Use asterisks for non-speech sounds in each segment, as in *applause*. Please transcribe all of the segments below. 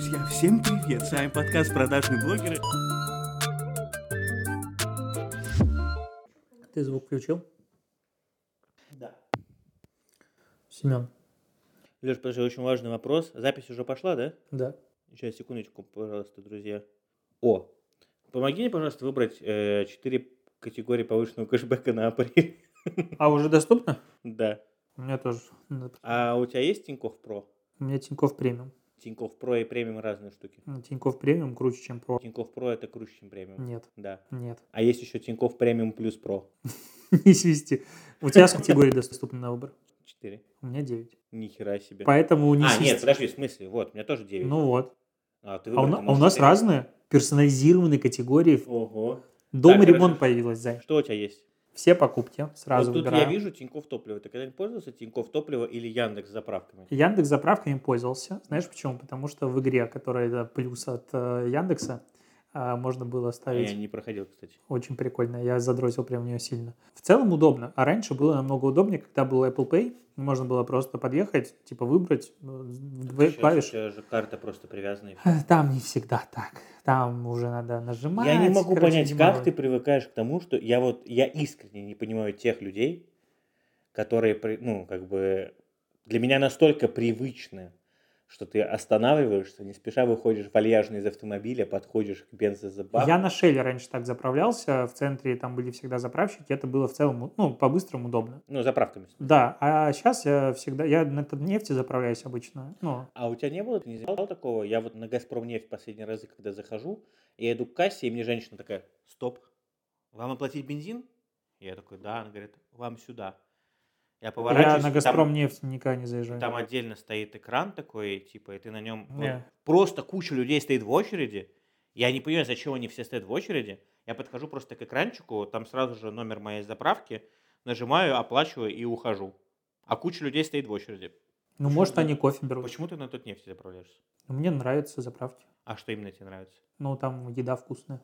Друзья, всем привет! С вами подкаст «Продажные блогеры». Ты звук включил? Да. Семен. Леш, подожди, очень важный вопрос. Запись уже пошла, да? Да. Сейчас, секундочку, пожалуйста, друзья. О, помоги мне, пожалуйста, выбрать э, четыре категории повышенного кэшбэка на апрель. А уже доступно? Да. У меня тоже. А у тебя есть Тинькофф Про? У меня Тинькофф премиум. Тинькофф Про и премиум разные штуки. Тинькофф премиум круче, чем про. Тинькофф Про это круче, чем премиум. Нет, Да. нет. А есть еще Тинькофф премиум плюс Про. *laughs* Не свисти. У тебя с категории доступны на выбор? Четыре. У меня 9. Ни хера себе. Поэтому не А, свисти. нет, подожди, в смысле? Вот, у меня тоже 9. Ну вот. а, ты А у, выбрал, на- ты а у нас разные персонализированные категории. Ого. Дом Так, ремонт хорошо. появилась, Зай. Что у тебя есть? Все покупки сразу вот тут выбираю. я вижу Тинькофф топливо. Ты когда-нибудь пользовался Тинькофф топливо или Яндекс заправками? Яндекс заправками пользовался. Знаешь почему? Потому что в игре, которая это плюс от э, Яндекса, можно было ставить Я не проходил, кстати. Очень прикольно, я задротил прям в нее сильно. В целом удобно, а раньше было намного удобнее, когда был Apple Pay, можно было просто подъехать, типа выбрать две Сейчас у клавиши. тебя же карта просто привязана. *laughs* Там не всегда так, там уже надо нажимать. Я не могу короче, понять, геморрой. как ты привыкаешь к тому, что я вот, я искренне не понимаю тех людей, которые, ну, как бы, для меня настолько привычны, что ты останавливаешься, не спеша выходишь вальяжно из автомобиля, подходишь к бензозабаку. Я на Шелле раньше так заправлялся, в центре там были всегда заправщики, это было в целом, ну, по-быстрому удобно. Ну, заправками. Да, а сейчас я всегда, я на нефти заправляюсь обычно, ну, А у тебя не было, ты не замечал такого? Я вот на Газпром нефть последние разы, когда захожу, я иду к кассе, и мне женщина такая, стоп, вам оплатить бензин? Я такой, да, она говорит, вам сюда. Я я поворачиваюсь, на там- Газпром нефть никогда не заезжаю. Там отдельно стоит экран такой, типа, и ты на нем... ну, Не. просто куча людей стоит в очереди. Я не понимаю, зачем они все стоят в очереди. Я подхожу просто к экранчику, там сразу же номер моей заправки, нажимаю, оплачиваю и ухожу. А куча людей стоит в очереди. Ну, Почему может, ты- они кофе берут. Почему ты на тот нефти заправляешься? Мне нравятся заправки. А что именно тебе нравится? Ну, там еда вкусная.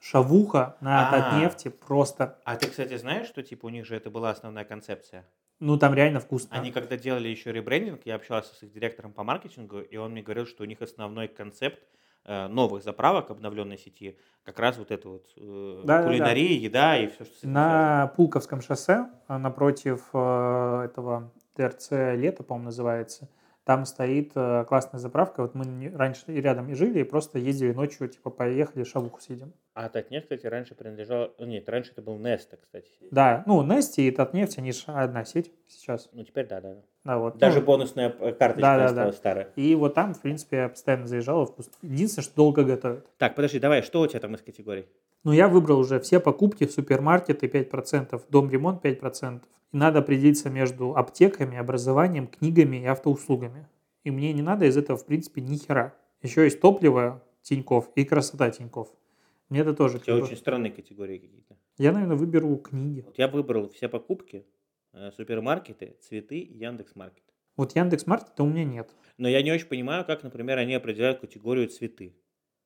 Шавуха на А. нефти просто... А ты, кстати, знаешь, что типа у них же это была основная концепция? Ну, там реально вкусно. Они когда делали еще ребрендинг, я общался с их директором по маркетингу, и он мне говорил, что у них основной концепт э, новых заправок обновленной сети как раз вот это вот э, Да-да-да. кулинария, еда и все, что с этим связано. На Пулковском шоссе, а, напротив э, этого ТРЦ «Лето», по-моему, называется, там стоит э, классная заправка. Вот мы раньше и рядом и жили, и просто ездили ночью, типа, поехали, шавуху съедим. А Татнефть, кстати, раньше принадлежала... ну, Нет, раньше это был Неста, кстати. Да, ну, Нести и Татнефть, они же одна сеть сейчас. Ну, теперь да, да. Да. Да, вот. Даже Ну, бонусная э, карточка Да-да-да. осталась старая. И вот там, в принципе, я постоянно заезжал. Единственное, что долго готовят. Так, подожди, давай, что у тебя там из категорий? Ну, я выбрал уже все покупки, супермаркеты 5%, дом ремонт 5%. И надо определиться между аптеками, образованием, книгами и автоуслугами. И мне не надо из этого, в принципе, ни хера. Еще есть топливо Тиньков и красота Тиньков. Мне это тоже... У тебя очень странные категории какие-то. Я, наверное, выберу книги. Вот я выбрал все покупки, супермаркеты, цветы и Яндекс.Маркет. Вот Яндекс.Маркета у меня нет. Но я не очень понимаю, как, например, они определяют категорию цветы.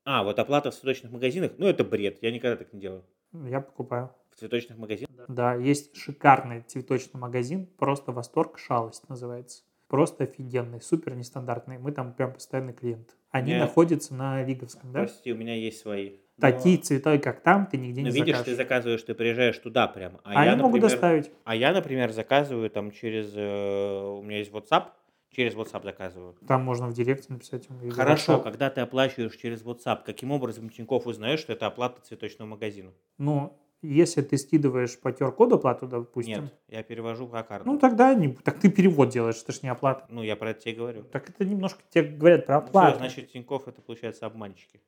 А, вот оплата в цветочных магазинах, ну это бред, я никогда так не делаю. Я покупаю. В цветочных магазинах. Да, есть шикарный цветочный магазин, просто восторг, шалость называется. Просто офигенный, супер нестандартный. Мы там прям постоянный клиент. Они Не. находятся на Виговском, да? Прости, у меня есть свои. Такие цветы, как там, ты нигде Ну, не видишь, закажешь. ты заказываешь, ты приезжаешь туда прямо. А Они я, могут например, доставить. А я, например, заказываю там через... э, у меня есть WhatsApp, через WhatsApp заказываю. Там можно в директе написать. Хорошо, WhatsApp. когда ты оплачиваешь через WhatsApp, каким образом Тинькофф узнает, что это оплата цветочного магазина? Ну, если ты скидываешь по QR-коду оплату, допустим, Нет, я перевожу по карту. ну тогда не, так ты перевод делаешь, это ж не оплата. Ну, я про это тебе говорю. Так это немножко тебе говорят про Ну, оплату. значит, Тинькофф это, получается, обманщики.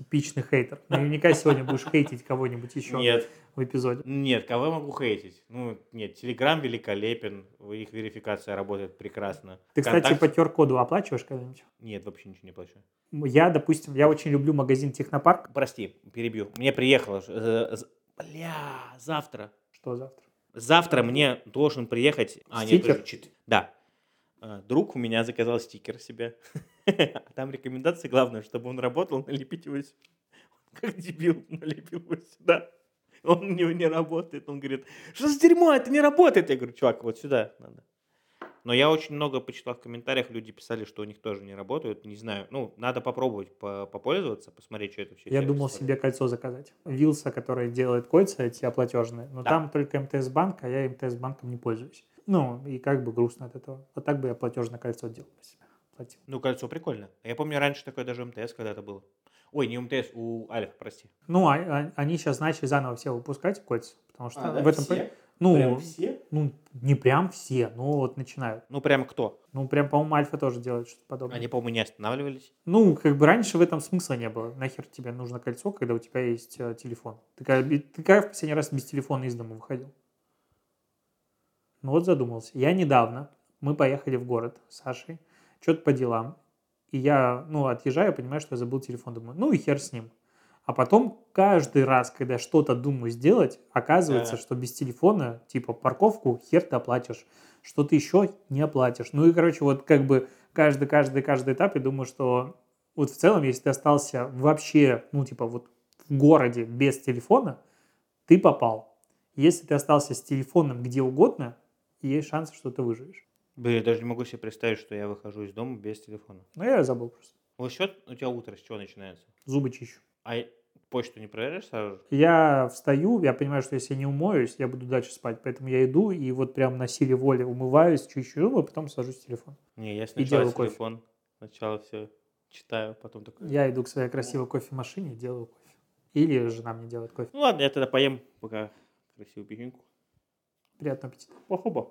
Типичный хейтер. Наверняка сегодня будешь хейтить кого-нибудь еще Нет, в эпизоде. нет, кого я могу хейтить? Ну, нет, Телеграм великолепен, их верификация работает прекрасно. Ты, кстати, Контакт- по QR-коду оплачиваешь когда-нибудь? Нет, вообще ничего не плачу. Я, допустим, я очень люблю магазин Технопарк. Прости, перебью. Мне приехало... э, Бля, завтра. Что завтра? Завтра мне должен приехать... А, нет, Стикер? подожди, чет- Да. Э, Друг у меня заказал стикер себе. А *laughs* Там рекомендации, главное, чтобы он работал, налепить его сюда. Как дебил *laughs* налепил его сюда. Он у него не работает. Он говорит, что за дерьмо, это не работает. Я говорю, чувак, вот сюда надо. Но я очень много почитал в комментариях, люди писали, что у них тоже не работают. Не знаю, ну, надо попробовать по- попользоваться, посмотреть, что это вообще. Я думал себе кольцо заказать. Вилса, который делает кольца эти оплатежные, но Да. там только МТС банк, а я МТС банком не пользуюсь. Ну, и как бы грустно от этого. Вот так бы я платежное кольцо делал по себе. Платил. Ну, кольцо прикольно. Я помню, раньше такое даже МТС когда-то было. Ой, не МТС, у Альфа, прости. Ну, а- а- они сейчас начали заново все выпускать кольца, потому что А, да, в этом... все? Ну, Прям все? ну, не прям все, но вот начинают. Ну, прям кто? Ну, прям, по-моему, Альфа тоже делает что-то подобное. Они, по-моему, не останавливались. Ну, как бы раньше в этом смысла не было. Нахер тебе нужно кольцо, когда у тебя есть э, телефон? Ты би- ты когда в последний раз без телефона из дома выходил? Ну вот задумался. Я недавно, мы поехали в город с Сашей, что-то по делам. И я, ну, отъезжаю, понимаю, что я забыл телефон. Думаю, ну и хер с ним. А потом каждый раз, когда что-то думаю сделать, оказывается, Да. что без телефона, типа парковку, хер ты оплатишь. Что-то еще не оплатишь. Ну и, короче, вот как бы каждый, каждый, каждый этап, я думаю, что вот в целом, если ты остался вообще, ну, типа вот в городе без телефона, ты попал. Если ты остался с телефоном где угодно, есть шанс, что ты выживешь. Блин, я даже не могу себе представить, что я выхожу из дома без телефона. Но я забыл просто. Вот что у тебя утро с чего начинается? Зубы чищу. А почту не проверяешь сразу же? Я встаю, я понимаю, что если я не умоюсь, я буду дальше спать. Поэтому я иду и вот прям на силе воли умываюсь, чищу зубы, а потом сажусь в телефон. Не, я И сначала делаю кофе. телефон, сначала все читаю, потом такой... Я иду к своей красивой кофемашине и делаю кофе. Или жена мне делает кофе. Ну ладно, я тогда поем пока красивую печеньку. Приятного аппетита. Похоба.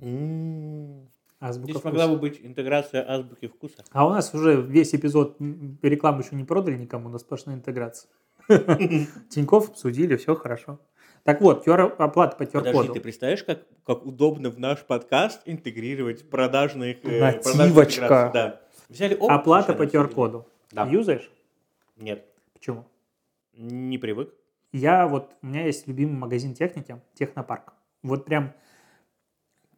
М. Азбука Здесь вкуса. могла бы быть интеграция азбуки вкуса. А у нас уже весь эпизод м, рекламу еще не продали никому, но сплошная интеграция. *laughs* Тиньков обсудили, все хорошо. Так вот, QR, оплата по Подожди, QR-коду. ты представляешь, как, как удобно в наш подкаст интегрировать продажных... э, Нативочка. Да. Взяли Оплата по. QR-коду. Да. Юзаешь? Нет, Почему? не привык. Я вот, у меня есть любимый магазин техники, Технопарк. Вот прям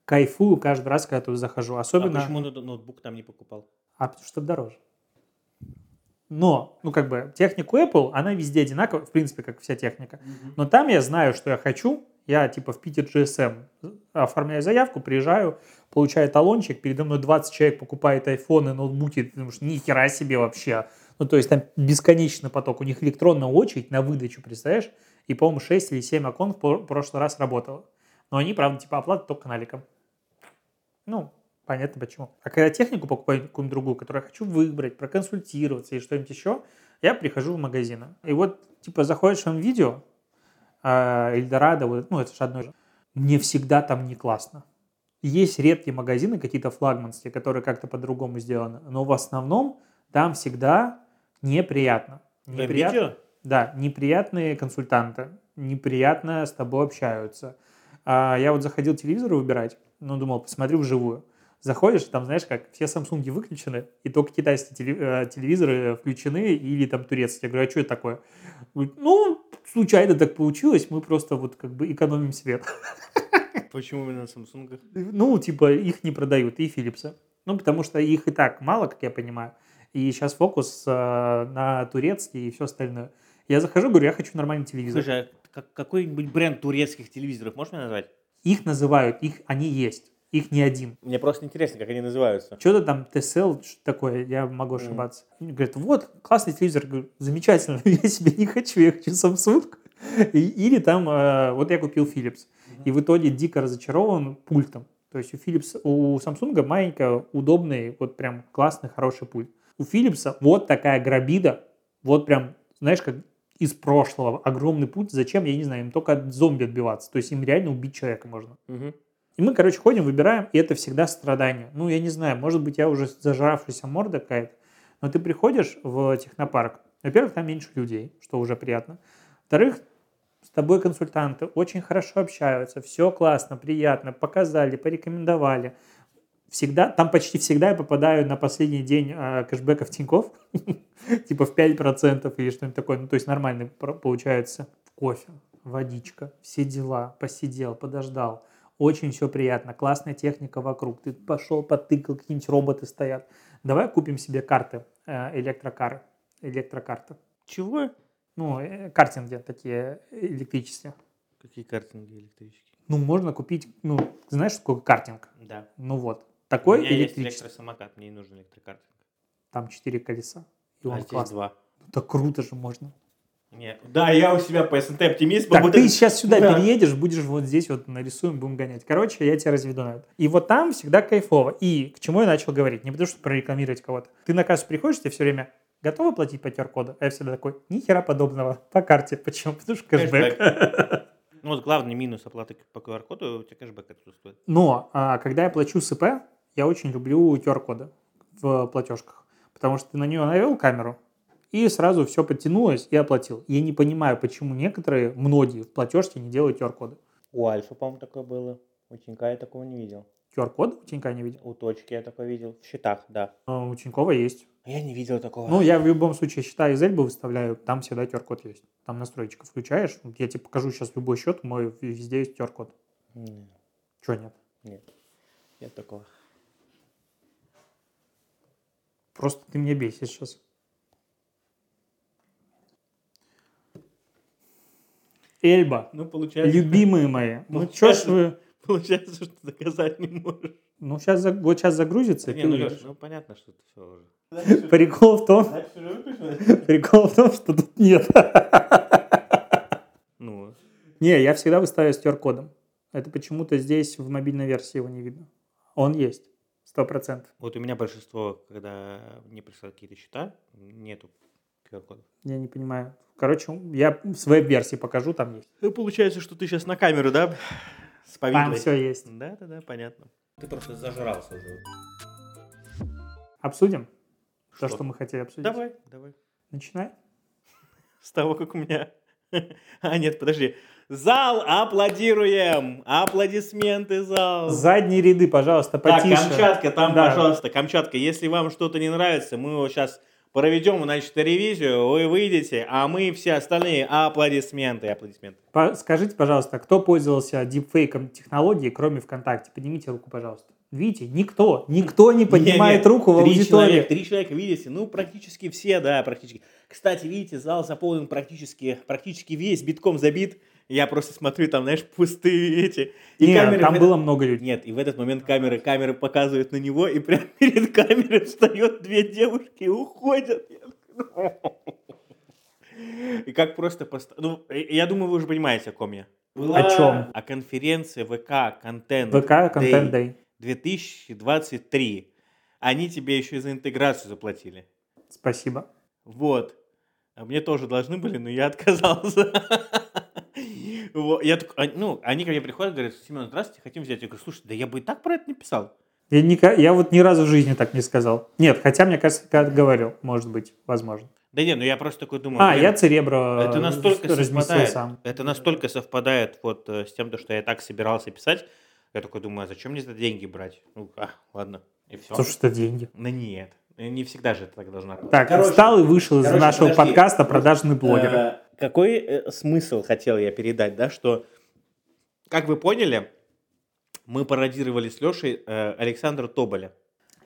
кайфую каждый раз, когда туда захожу. Особенно... А почему ноут- ноутбук там не покупал? А потому что дороже. Но, ну как бы, технику Apple, она везде одинаковая, в принципе, как вся техника. Но там я знаю, что я хочу. Я типа в Питер GSM оформляю заявку, приезжаю, получаю талончик, передо мной 20 человек покупает айфоны, ноутбуки, ты думаешь, ни хера себе вообще. Ну, то есть там бесконечный поток. У них электронная очередь на выдачу, представляешь? И, по-моему, 6 или 7 окон в про- прошлый раз работало. Но они, правда, типа оплата только наликом. Ну, понятно почему. А когда технику покупаю какую-нибудь другую, которую я хочу выбрать, проконсультироваться и что-нибудь еще, я прихожу в магазин. И вот, типа, заходишь в видео, а, Эльдорадо, вот, ну, это же одно же. Мне всегда там не классно. Есть редкие магазины, какие-то флагманские, которые как-то по-другому сделаны, но в основном там всегда неприятно. Неприятно. видео? Да, неприятные консультанты, неприятно с тобой общаются. А я вот заходил телевизор выбирать, ну, думал, посмотрю вживую. Заходишь, там, знаешь, как все Samsung выключены, и только китайские э, телевизоры включены, или там турецкие. Я говорю, а что это такое? Говорит, ну, случайно так получилось, мы просто вот как бы экономим свет. Почему именно Samsung? Ну, типа, их не продают, и Philips. Ну, потому что их и так мало, как я понимаю. И сейчас фокус э, на турецкий и все остальное. Я захожу, говорю, я хочу нормальный телевизор. Слушай, а как- какой-нибудь бренд турецких телевизоров можешь мне назвать? Их называют, их, они есть. Их не один. Мне просто интересно, как они называются. Что-то там TSL, что такое, я могу ошибаться. Они говорят, вот, классный телевизор. Говорю, замечательно, *laughs* я себе не хочу, я хочу Samsung. И- Или там, э, вот я купил Philips. И в итоге дико разочарован пультом. То есть у Philips, у Samsung маленький, удобный, вот прям классный, хороший пульт. У Philips вот такая грабида, вот прям, знаешь, как из прошлого, огромный пульт. Зачем, я не знаю, им только от зомби отбиваться. То есть им реально убить человека можно. Мгм. И мы, короче, ходим, выбираем, и это всегда страдание. Ну, я не знаю, может быть, я уже зажравшаяся морда какая-то, но ты приходишь в технопарк, во-первых, там меньше людей, что уже приятно. Во-вторых, с тобой консультанты очень хорошо общаются, все классно, приятно, показали, порекомендовали. Всегда, там почти всегда я попадаю на последний день э, кэшбэка в Тинькофф, *laughs* типа в 5% или что-нибудь такое, ну, то есть нормальный про- получается кофе, водичка, все дела, посидел, подождал, очень все приятно, классная техника вокруг. Ты пошел, потыкал, какие-нибудь роботы стоят. Давай купим себе карты, э, электрокары, электрокарты. Чего? Ну, э, картинги такие электрические. Какие картинги электрические? Ну, можно купить, ну, знаешь, сколько картинг? Да. Ну вот. У Такой меня есть электрический. электросамокат, мне не нужен электрокартинг. Там четыре колеса. И А он здесь классный. два. Ну, так круто же можно. Нет. Да, я у себя по СНТ оптимист. Так вот ты сейчас сюда *laughs* Да. переедешь, будешь вот здесь вот нарисуем, будем гонять. Короче, я тебя разведу на это. И вот там всегда кайфово. И к чему я начал говорить? Не потому что прорекламировать кого-то. Ты на кассу приходишь, тебе все время готовы платить по QR-коду? А я всегда такой, ни хера подобного. По карте. Почему? Потому что кэшбэк. *laughs* Ну вот главный минус оплаты по QR-коду, у тебя кэшбэк отсутствует. Но а, когда я плачу с ИП, я очень люблю QR-коды в платежках. Потому что ты на нее навел камеру, и сразу все подтянулось и оплатил. Я не понимаю, почему некоторые, многие в платежке не делают QR-коды. У Альфа, по-моему, такое было. У Тинька я такого не видел. QR-код у Тинька не видел. У Точки я такое видел. В счетах, да. А У Тинькова есть. Я не видел такого. Ну, я в любом случае счета из Эльбы выставляю, там всегда QR-код есть. Там настройчика включаешь, я тебе покажу сейчас любой счет, мой везде есть QR-код. Не, Чего нет? Нет, нет такого. Просто ты меня бесишь сейчас. Эльба, Ну, получается, любимые *laughs* мои, ну Ну, чё ж вы... получается, что заказать не можешь. Ну, сейчас, вот сейчас загрузится, и Не, ты ну, увидишь. Леш, ну понятно, что это все уже. Прикол в том, прикол в том, что тут нет. *laughs* Ну, Не, я всегда выставляю с QR-кодом. Это почему-то здесь в мобильной версии его не видно. Он есть, сто процентов. вот у меня большинство, когда мне присылают какие-то счета, нету QR-кодов. Я не понимаю. Короче, я в веб-версии покажу, там есть. Ну, получается, что ты сейчас на камеру, да? С Там повидлой. все есть. Да, да, да, понятно. Ты просто зажрался уже. Обсудим то, Что? что мы хотели обсудить. Давай, давай. Начинай. *laughs* С того, как у меня... *laughs* А, нет, подожди. Зал, аплодируем! Аплодисменты, зал! Задние ряды, пожалуйста, Так, потише. Камчатка, там, Да. пожалуйста, Камчатка, если вам что-то не нравится, мы его сейчас проведем, значит, ревизию, вы выйдете, а мы все остальные аплодисменты, аплодисменты. По- Скажите, пожалуйста, кто пользовался дипфейком технологии, кроме ВКонтакте? Поднимите руку, пожалуйста. Видите, никто, никто не поднимает Не-не, руку в три аудитории. человека, три человека, видите, ну, практически все, да, практически. Кстати, видите, зал заполнен практически, практически весь, битком забит. Я просто смотрю, там, знаешь, пустые эти. И Нет, камеры там было много людей. Нет, и в этот момент камеры, камеры показывают на него, и прямо *laughs* перед камерой встает две девушки и уходят. И как просто... пост- Ну, я думаю, вы уже понимаете, о ком я. О чем? О конференции ВК Контент ВК Контент Day. 2023. Они тебе еще и за интеграцию заплатили. Спасибо. Вот. А мне тоже должны были, но я отказался. *laughs* Вот, Я так, а, ну, они ко мне приходят, говорят, Семен, здравствуйте, хотим взять. Я говорю, слушай, да я бы и так про это не писал. Я, ника- я вот ни разу в жизни так не сказал. Нет, хотя, мне кажется, когда говорил, может быть, возможно. Да нет, ну я просто такой думаю. А, я Церебро это настолько совпадает. сам. Это настолько совпадает вот э, с тем, то, что я так собирался писать. Я такой думаю, а зачем мне за деньги брать? Ну, а, ладно. И все. Слушай, что деньги. Ну нет. Не всегда же это так должно. Так, Короче, встал и вышел из короче, нашего подожди. подкаста «Продажный блогер». Какой э, смысл хотел я передать, да, что, как вы поняли, мы пародировали с Лешей э, Александра Тоболя.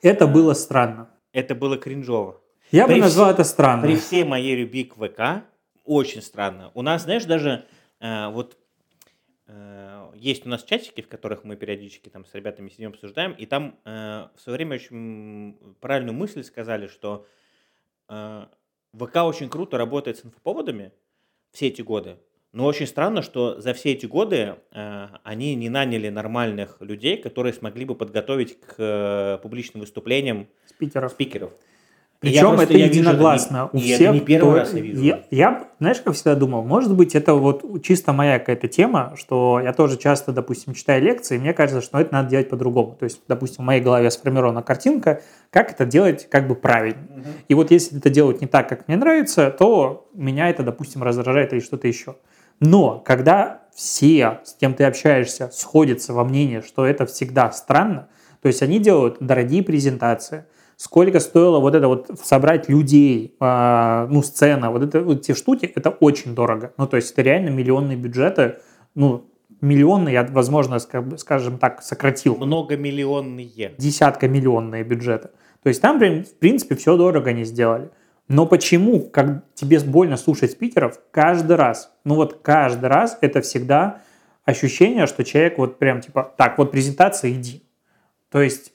Это было странно. Это было кринжово. Я бы При назвал вс- это странно. При всей моей любви к ВК, очень странно. У нас, знаешь, даже э, вот э, есть у нас чатики, в которых мы периодически там с ребятами сидим, обсуждаем, и там э, в свое время очень правильную мысль сказали, что э, ВК очень круто работает с инфоповодами все эти годы, но очень странно, что за все эти годы э, они не наняли нормальных людей, которые смогли бы подготовить к э, публичным выступлениям Спикеров. спикеров. Причем это вижу единогласно не- у и это всех. не первый кто- раз я вижу. Я, я, знаешь, как всегда думал, может быть, это вот чисто моя какая-то тема, что я тоже часто, допустим, читаю лекции, и мне кажется, что это надо делать по-другому. То есть, допустим, в моей голове сформирована картинка, как это делать как бы правильно. И вот если это делать не так, как мне нравится, то меня это, допустим, раздражает или что-то еще. Но когда все, с кем ты общаешься, сходятся во мнении, что это всегда странно, то есть они делают дорогие презентации, сколько стоило вот это вот собрать людей, а, ну, сцена, вот, это, вот эти штуки, это очень дорого. Ну, то есть это реально миллионные бюджеты, ну, миллионные, я, возможно, ска- скажем так, сократил Многомиллионные. десятка миллионные бюджеты. То есть там, в принципе, все дорого они сделали. Но почему, как тебе больно слушать спикеров, каждый раз, ну вот каждый раз это всегда ощущение, что человек вот прям типа, так, вот презентация, иди. То есть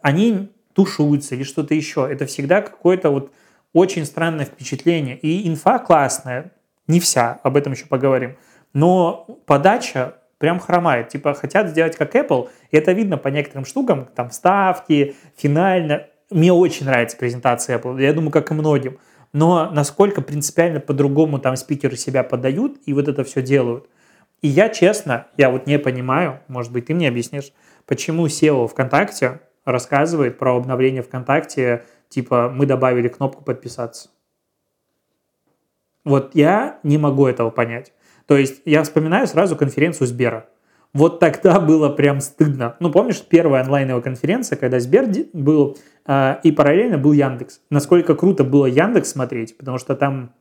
они тушуются или что-то еще. Это всегда какое-то вот очень странное впечатление. И инфа классная, не вся, об этом еще поговорим. Но подача прям хромает. Типа хотят сделать как Apple, и это видно по некоторым штукам, там вставки, финально. Мне очень нравится презентация Apple, я думаю, как и многим. Но насколько принципиально по-другому там спикеры себя подают и вот это все делают. И я честно, я вот не понимаю, может быть, ты мне объяснишь, почему SEO ВКонтакте рассказывает про обновление ВКонтакте, типа мы добавили кнопку подписаться. Вот я не могу этого понять. То есть я вспоминаю сразу конференцию Сбера. Вот тогда было прям стыдно. Ну, помнишь, первая онлайновая конференция, когда Сбер был, э, и параллельно был Яндекс. Насколько круто было Яндекс смотреть, потому что там,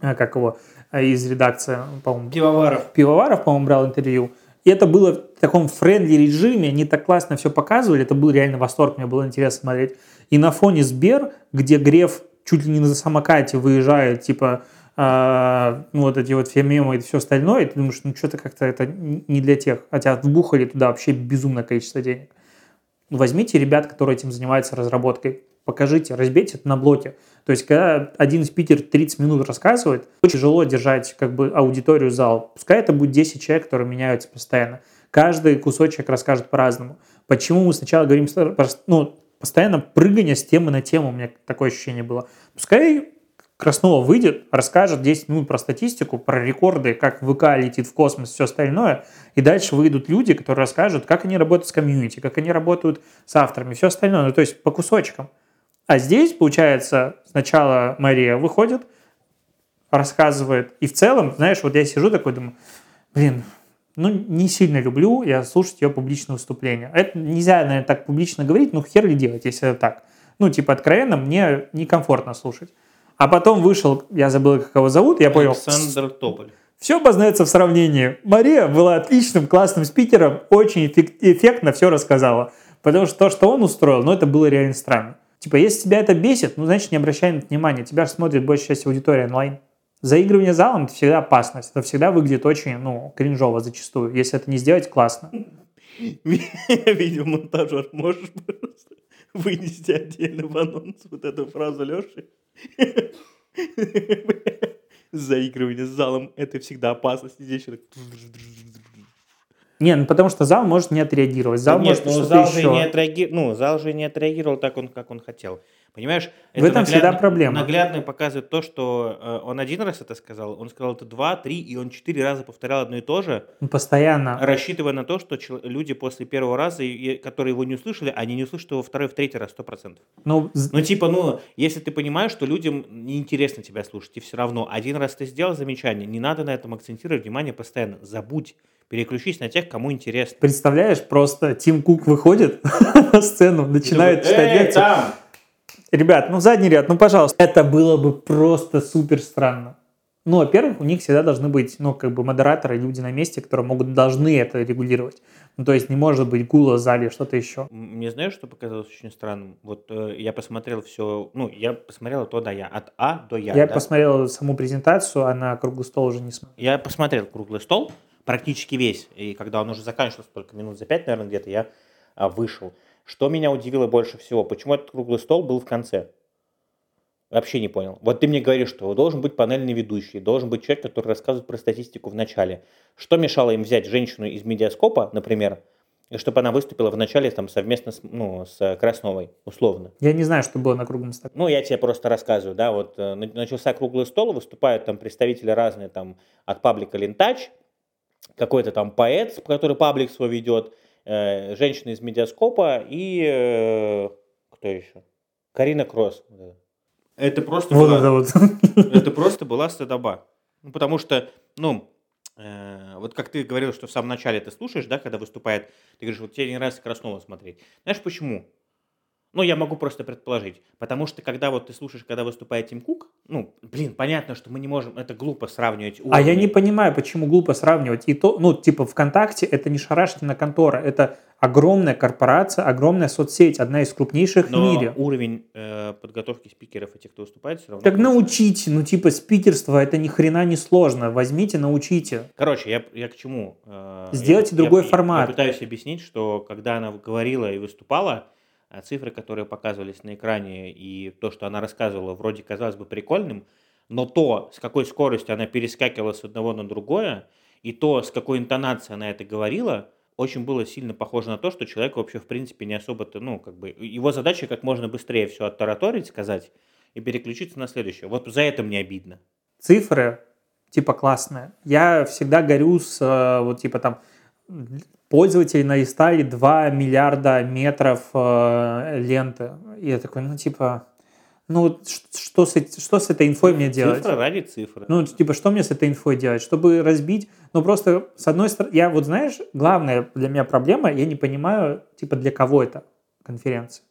э, как его, э, из редакции, по-моему... Пивоваров. Пивоваров, по-моему, брал интервью. И это было в таком friendly режиме, они так классно все показывали, это был реально восторг, мне было интересно смотреть. И на фоне Сбер, где Греф чуть ли не на самокате выезжает, типа, э, вот эти вот все мемы и все остальное, и ты думаешь, ну что-то как-то это не для тех. Хотя вбухали туда вообще безумное количество денег. Возьмите ребят, которые этим занимаются разработкой, покажите, разбейте это на блоки. То есть, когда один спикер 30 минут рассказывает, очень тяжело держать как бы аудиторию зал. Пускай это будет 10 человек, которые меняются постоянно. Каждый кусочек расскажет по-разному. Почему мы сначала говорим, ну, постоянно прыгание с темы на тему, у меня такое ощущение было. Пускай Краснова выйдет, расскажет 10 минут про статистику, про рекорды, как ВК летит в космос, все остальное, и дальше выйдут люди, которые расскажут, как они работают с комьюнити, как они работают с авторами, все остальное, ну то есть по кусочкам. А здесь, получается, сначала Мария выходит, рассказывает, и в целом, знаешь, вот я сижу такой, думаю, блин, ну, не сильно люблю я слушать ее публичное выступление. Это нельзя, наверное, так публично говорить, ну, хер ли делать, если это так. Ну, типа, откровенно, мне некомфортно слушать. А потом вышел, я забыл, как его зовут, я понял. Александр Тополь. Все познается в сравнении. Мария была отличным, классным спикером, очень эффектно все рассказала. Потому что то, что он устроил, ну, это было реально странно. Типа, если тебя это бесит, ну, значит, не обращай на это внимания. Тебя же смотрит большая часть аудитории онлайн. Заигрывание залом – это всегда опасность. Это всегда выглядит очень, ну, кринжово зачастую. Если это не сделать, классно. *laughs* Видеомонтажер, можешь, пожалуйста, вынести отдельно в анонс вот эту фразу Леши? *laughs* Заигрывание залом – это всегда опасность. Здесь еще так... Не, ну потому что зал может не отреагировать. Зал Да может нет, ну что-то зал, еще. же не отреаги- ну, зал же не отреагировал так, он, как он хотел. Понимаешь? В этом всегда проблема. Наглядно показывает то, что э, он один раз это сказал, он сказал это два, три, и он четыре раза повторял одно и то же, Ну, Постоянно. рассчитывая на то, что люди после первого раза, и- которые его не услышали, они не услышат его второй, в третий раз, сто процентов. Ну, Ну, типа, ну, если ты понимаешь, что людям неинтересно тебя слушать, и все равно один раз ты сделал замечание, не надо на этом акцентировать внимание постоянно. Забудь, переключись на тех, кому интересно. представляешь, просто Тим Кук выходит *laughs* на сцену, начинает читать лекцию. Ребят, ну задний ряд, ну пожалуйста. Это было бы просто супер странно. Ну, во-первых, у них всегда должны быть, ну, как бы модераторы, люди на месте, которые могут, должны это регулировать. Ну, то есть не может быть гула в зале, что-то еще. Мне знаешь, что показалось очень странным? Вот э, я посмотрел все, ну, я посмотрел то да я, от А до Я. Я да? посмотрел саму презентацию, а на круглый стол уже не смотрел. Я посмотрел круглый стол, практически весь. И когда он уже заканчивался, только минут за пять, наверное, где-то, я а, вышел. Что меня удивило больше всего? Почему этот круглый стол был в конце? Вообще не понял. Вот ты мне говоришь, что должен быть панельный ведущий, должен быть человек, который рассказывает про статистику в начале. Что мешало им взять женщину из медиаскопа, например, и чтобы она выступила в начале там совместно с, ну, с Красновой, условно? Я не знаю, что было на круглом столе. Ну, я тебе просто рассказываю, да, вот э, на- начался круглый стол, выступают там представители разные там от паблика Лентач, какой-то там поэт, который паблик свой ведет, э, женщина из медиаскопа и э, кто еще? Карина Кросс. это. Просто Вот была- это вот. *laughs* это просто была стыдоба. Ну, потому что, ну, э, вот как ты говорил, что в самом начале ты слушаешь, да, когда выступает, ты говоришь, вот тебе не нравится Краснова смотреть. Знаешь почему? Ну, я могу просто предположить. Потому что, когда вот ты слушаешь, когда выступает Тим Кук, ну, блин, понятно, что мы не можем, это глупо сравнивать А я уровни. не понимаю, почему глупо сравнивать. И то, ну, типа, ВКонтакте это не шарашкина контора, это огромная корпорация, огромная соцсеть, одна из крупнейших в Но мире. уровень э, подготовки спикеров и тех, кто выступает, все равно. Так научите, ну, типа, спикерство это ни хрена не сложно. Возьмите, научите. Короче, я, я к чему? э, Сделайте я- другой я- формат. Я пытаюсь объяснить, что когда она говорила и выступала, цифры, которые показывались на экране, и то, что она рассказывала, вроде казалось бы прикольным, но то, с какой скоростью она перескакивала с одного на другое, и то, с какой интонацией она это говорила, очень было сильно похоже на то, что человек вообще, в принципе, не особо-то, ну, как бы, его задача как можно быстрее все оттараторить, сказать, и переключиться на следующее. Вот за это мне обидно. Цифры, типа, классные. Я всегда горю с, э, вот, типа, там, пользователи наистали 2 миллиарда метров э, ленты. И я такой, ну, типа, ну, что с, что с этой инфой мне делать? Цифра ради цифры. Ну, типа, что мне с этой инфой делать? Чтобы разбить, ну, просто, с одной стороны, я вот, знаешь, главная для меня проблема, я не понимаю, типа, для кого это конференция.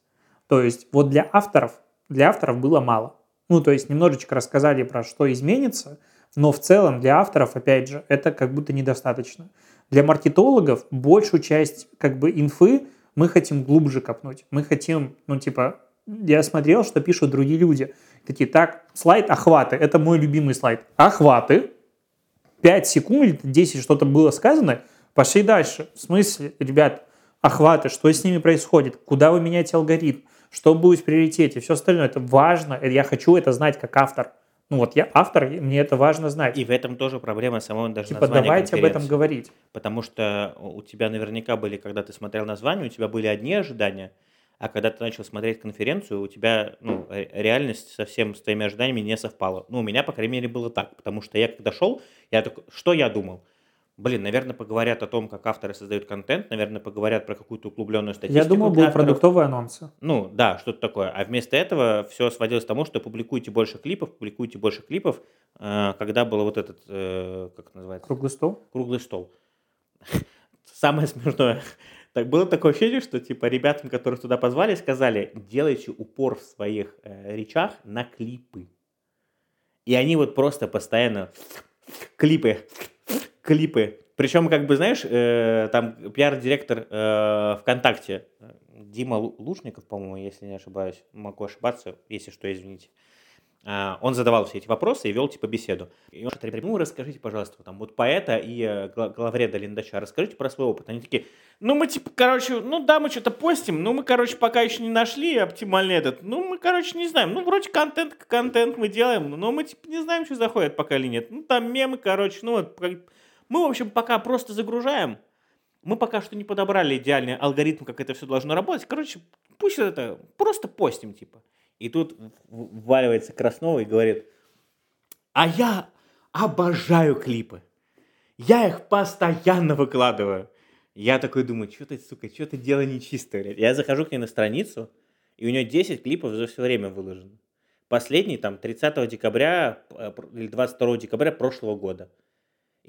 То есть, вот для авторов, для авторов было мало. Ну, то есть, немножечко рассказали про что изменится, но в целом для авторов, опять же, это как будто недостаточно. Для маркетологов большую часть, как бы, инфы мы хотим глубже копнуть. Мы хотим, ну, типа, я смотрел, что пишут другие люди. Такие, так, слайд охваты. Это мой любимый слайд. Охваты. 5 секунд или 10 что-то было сказано. Пошли дальше. В смысле, ребят, охваты, что с ними происходит? Куда вы меняете алгоритм? Что будет в приоритете? Все остальное. Это важно. Я хочу это знать как автор. Ну вот я автор, и мне это важно знать. И в этом тоже проблема самого даже типа, названия давайте об этом говорить. Потому что у тебя наверняка были, когда ты смотрел название, у тебя были одни ожидания, а когда ты начал смотреть конференцию, у тебя ну, ре- реальность совсем с твоими ожиданиями не совпала. Ну, у меня, по крайней мере, было так. Потому что я когда шел, я такой, что я думал? Блин, наверное, поговорят о том, как авторы создают контент, наверное, поговорят про какую-то углубленную статистику. Я думал, для будут авторов. продуктовые анонсы. Ну, да, что-то такое. А вместо этого все сводилось к тому, что публикуйте больше клипов, публикуйте больше клипов, э, когда был вот этот, э, как это называется, Круглый стол. круглый стол. *laughs* Самое смешное. *laughs* Так было такое ощущение, что типа ребятам, которых туда позвали, сказали, делайте упор в своих э, речах на клипы. И они вот просто постоянно клипы, клипы. Причем, как бы, знаешь, э, там пиар-директор э, ВКонтакте, Дима Лу- Лушников, по-моему, если не ошибаюсь, могу ошибаться, если что, извините. А, Он задавал все эти вопросы и вел типа беседу. И он говорит, ну расскажите, пожалуйста, там вот поэта и э, гла- главреда Линдача, расскажите про свой опыт. Они такие, ну мы типа, короче, ну да, мы что-то постим, ну мы, короче, пока еще не нашли оптимальный этот, ну мы, короче, не знаем, ну вроде контент, контент мы делаем, но мы типа не знаем, что заходит пока или нет. Ну там мемы, короче, ну вот, мы, в общем, пока просто загружаем, мы пока что не подобрали идеальный алгоритм, как это все должно работать. Короче, пусть это просто постим, типа. И тут вваливается Краснова и говорит, а я обожаю клипы. Я их постоянно выкладываю. Я такой думаю, что ты, сука, что ты дело нечистое, блядь. Я захожу к ней на страницу, и у нее 10 клипов за все время выложено. Последний там 30 декабря э, или 22 декабря прошлого года.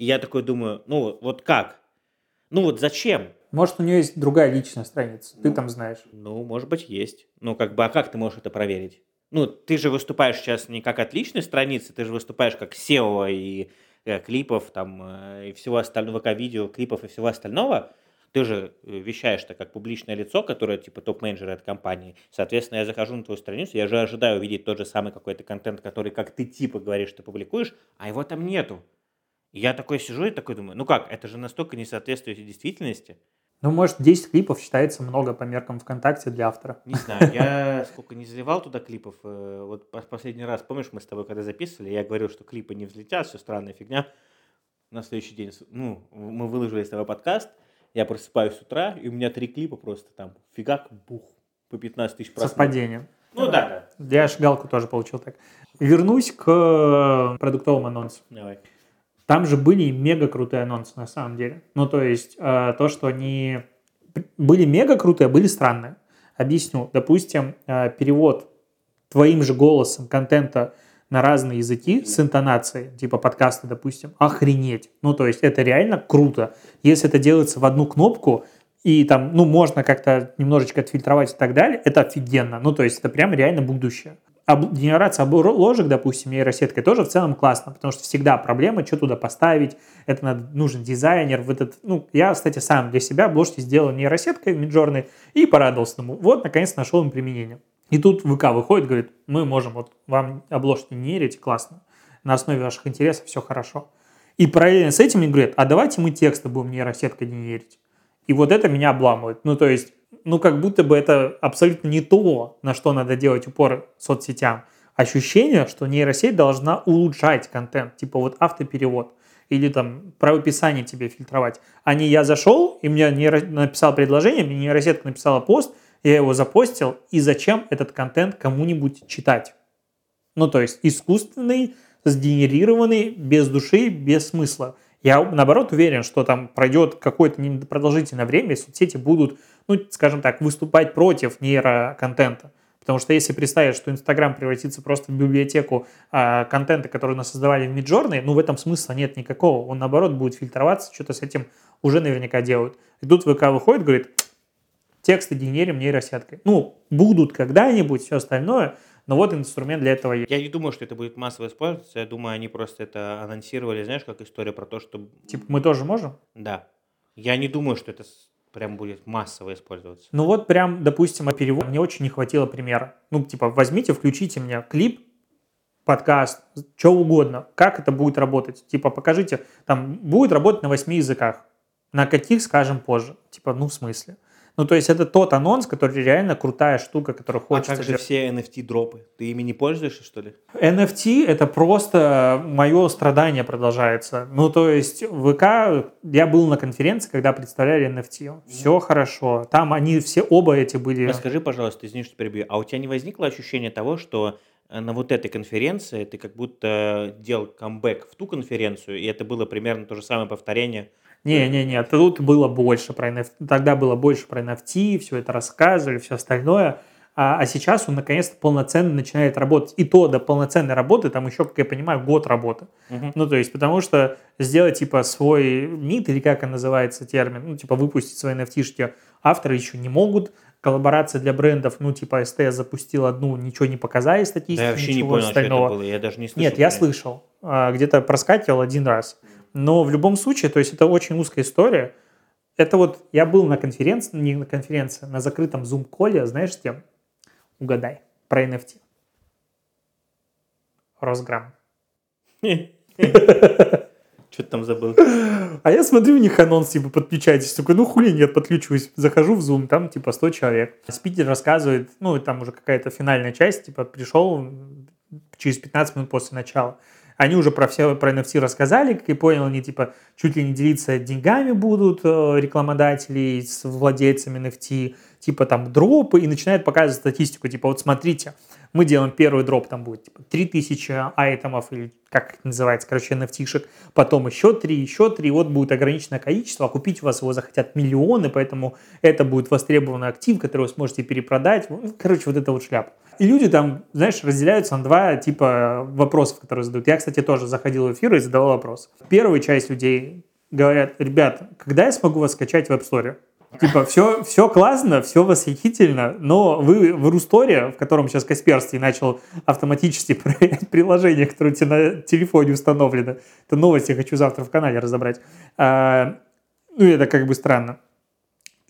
И я такой думаю, ну вот как? Ну вот зачем? Может, у нее есть другая личная страница. Ты Ну. там знаешь. Ну, может быть, есть. Ну, как бы, а как ты можешь это проверить? Ну, ты же выступаешь сейчас не как от личной страницы, ты же выступаешь как SEO и э, клипов, там, э, и всего остального, ВК-видео, клипов и всего остального. Ты же э, вещаешь-то как публичное лицо, которое, типа, топ-менеджер этой компании. Соответственно, я захожу на твою страницу, я же ожидаю увидеть тот же самый какой-то контент, который, как ты, типа, говоришь, ты публикуешь, а его там нету. И я такой сижу и такой думаю, ну как, это же настолько не соответствует действительности. Ну, может, 10 клипов считается много по меркам ВКонтакте для автора. Не знаю, я сколько не заливал туда клипов. э, Вот пос- последний раз, помнишь, мы с тобой когда записывали, я говорил, что клипы не взлетят, все странная фигня. На следующий день, ну, мы выложили с тобой подкаст, я просыпаюсь с утра, и у меня три клипа просто там, фигак, бух, по 15 тысяч просмотров. Совпадение. Ну да, да. Я шгалку тоже получил так. Вернусь к э, продуктовым анонсам. Давай. Там же были мега крутые анонсы на самом деле. Ну, то есть, э, то, что они были мега крутые, были странные. Объясню. Допустим, э, перевод твоим же голосом контента на разные языки с интонацией, типа подкаста, допустим, охренеть. Ну, то есть, это реально круто. Если это делается в одну кнопку, и там, ну, можно как-то немножечко отфильтровать и так далее, это офигенно. Ну, то есть это прям реально будущее. Генерация обложек, допустим, нейросеткой тоже в целом классно, потому что всегда проблема, что туда поставить, это надо, нужен дизайнер, в этот, ну, я, кстати, сам для себя обложки сделал нейросеткой миджорной и порадовался ему. Вот, наконец, нашел им применение. И тут ВК выходит, говорит, мы можем вот вам обложки нейрить, классно, на основе ваших интересов все хорошо. И параллельно с этим мне говорят, а давайте мы тексты будем нейросеткой генерить. И вот это меня обламывает. Ну, то есть, ну, как будто бы это абсолютно не то, на что надо делать упор соцсетям. Ощущение, что нейросеть должна улучшать контент, типа вот автоперевод или там правописание тебе фильтровать. А не я зашел, и мне нейро... написал предложение, мне нейросетка написала пост, я его запостил, и зачем этот контент кому-нибудь читать? Ну, то есть искусственный, сгенерированный, без души, без смысла. Я, наоборот, уверен, что там пройдет какое-то продолжительное время, и соцсети будут, ну, скажем так, выступать против нейроконтента. Потому что если представить, что Инстаграм превратится просто в библиотеку а, контента, который нас создавали в Миджорне, ну, в этом смысла нет никакого. Он, наоборот, будет фильтроваться, что-то с этим уже наверняка делают. И тут ВК выходит, говорит, тексты генерим нейросеткой. Ну, будут когда-нибудь, все остальное – но вот инструмент для этого есть. Я не думаю, что это будет массово использоваться. Я думаю, они просто это анонсировали, знаешь, как история про то, что... Типа мы тоже можем? Да. Я не думаю, что это прям будет массово использоваться. Ну вот прям, допустим, о переводе мне очень не хватило примера. Ну, типа, возьмите, включите мне клип, подкаст, что угодно. Как это будет работать? Типа, покажите, там, будет работать на восьми языках. На каких, скажем, позже. Типа, ну, в смысле? Ну, то есть это тот анонс, который реально крутая штука, которую хочется... А как же все NFT-дропы? Ты ими не пользуешься, что ли? NFT — это просто мое страдание продолжается. Ну, то есть ВК... Я был на конференции, когда представляли NFT. Все mm. хорошо. Там они все оба эти были... Расскажи, пожалуйста, извини, что перебью. А у тебя не возникло ощущение того, что э, на вот этой конференции ты как будто делал камбэк в ту конференцию, и это было примерно то же самое повторение не-не-не, тут было больше про NFT, тогда было больше про NFT, все это рассказывали, все остальное. А, а сейчас он наконец-то полноценно начинает работать. И то до полноценной работы там еще, как я понимаю, год работы. Uh-huh. Ну, то есть, потому что сделать, типа, свой мид, или как он называется термин, ну, типа, выпустить свои nft авторы еще не могут. Коллаборация для брендов, ну, типа, СТС запустил одну, ничего не показали статистики, да, я вообще ничего не понял, остального. Что это было. Я даже не слышал. Нет, я слышал. А, где-то проскакивал один раз. Но в любом случае, то есть это очень узкая история. Это вот я был на конференции, не на конференции, на закрытом Zoom-коле, знаешь, с тем? Угадай, про NFT. Росграм. Что ты там забыл? А я смотрю, у них анонс, типа, подключайтесь. Такой, ну хули нет, подключусь. Захожу в Zoom, там, типа, 100 человек. Спикер рассказывает, ну, там уже какая-то финальная часть, типа, пришел через 15 минут после начала. Они уже про все про NFT рассказали, как я понял, они типа чуть ли не делиться деньгами будут э, рекламодатели с владельцами NFT, типа там дропы, и начинают показывать статистику, типа вот смотрите, мы делаем первый дроп, там будет типа 3000 айтемов, или как это называется, короче, nft потом еще 3, еще 3, вот будет ограниченное количество, а купить у вас его захотят миллионы, поэтому это будет востребованный актив, который вы сможете перепродать, ну, короче, вот это вот шляпа. И люди там, знаешь, разделяются на два типа вопросов, которые задают. Я, кстати, тоже заходил в эфир и задавал вопрос. Первая часть людей говорят, ребят, когда я смогу вас скачать в App Store? Типа, все, все классно, все восхитительно, но вы в Русторе, в котором сейчас Касперский начал автоматически *laughs* проверять приложение, которое у тебя на телефоне установлено, это новость я хочу завтра в канале разобрать, а, ну, это как бы странно.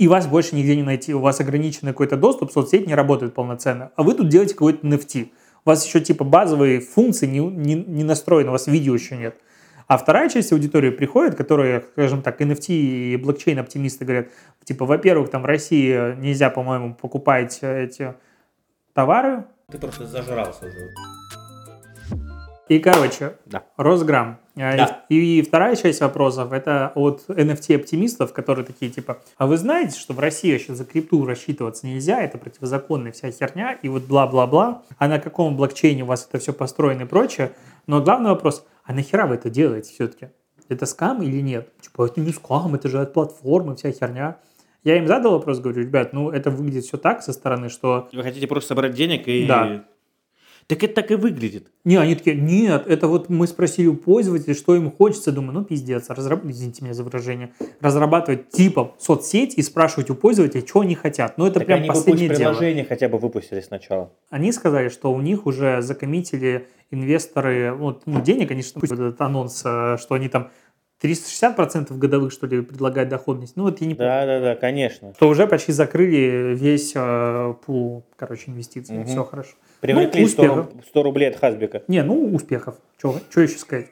И вас больше нигде не найти, у вас ограниченный какой-то доступ, соцсеть не работает полноценно, а вы тут делаете какой-то NFT. У вас еще типа базовые функции не, не, не настроены, у вас видео еще нет. А вторая часть аудитории приходит, которые, скажем так, NFT и блокчейн-оптимисты говорят, типа, во-первых, там в России нельзя, по-моему, покупать эти товары. Ты просто зажрался уже. И, короче, да. Росграм. А, да. И, и вторая часть вопросов это от NFT-оптимистов, которые такие типа, а вы знаете, что в России еще за крипту рассчитываться нельзя, это противозаконная вся херня, и вот бла-бла-бла, а на каком блокчейне у вас это все построено и прочее. Но главный вопрос, а нахера вы это делаете все-таки? Это скам или нет? Типа, это не скам, это же от платформы, вся херня. Я им задал вопрос, говорю, ребят, ну это выглядит все так со стороны, что... Вы хотите просто собрать денег и... Да. Так это так и выглядит. Не, они такие, нет, это вот мы спросили у пользователей, что им хочется. Думаю, ну пиздец, разраб... извините меня за выражение, разрабатывать типа соцсеть и спрашивать у пользователей, что они хотят. Ну это Так прям они бы последнее дело. приложение хотя бы выпустили сначала. Они сказали, что у них уже закоммитили инвесторы, вот, ну, денег, конечно, пусть этот анонс, э, что они там 360% годовых, что ли, предлагают доходность. Ну, вот я не. Да, да, да, конечно. Что уже почти закрыли весь э, пул, короче, инвестиций. Мгм. Все хорошо. Привлекли Ну, 100, успехов. руб- 100 рублей от Хасбика. Не, ну, успехов. Что еще сказать?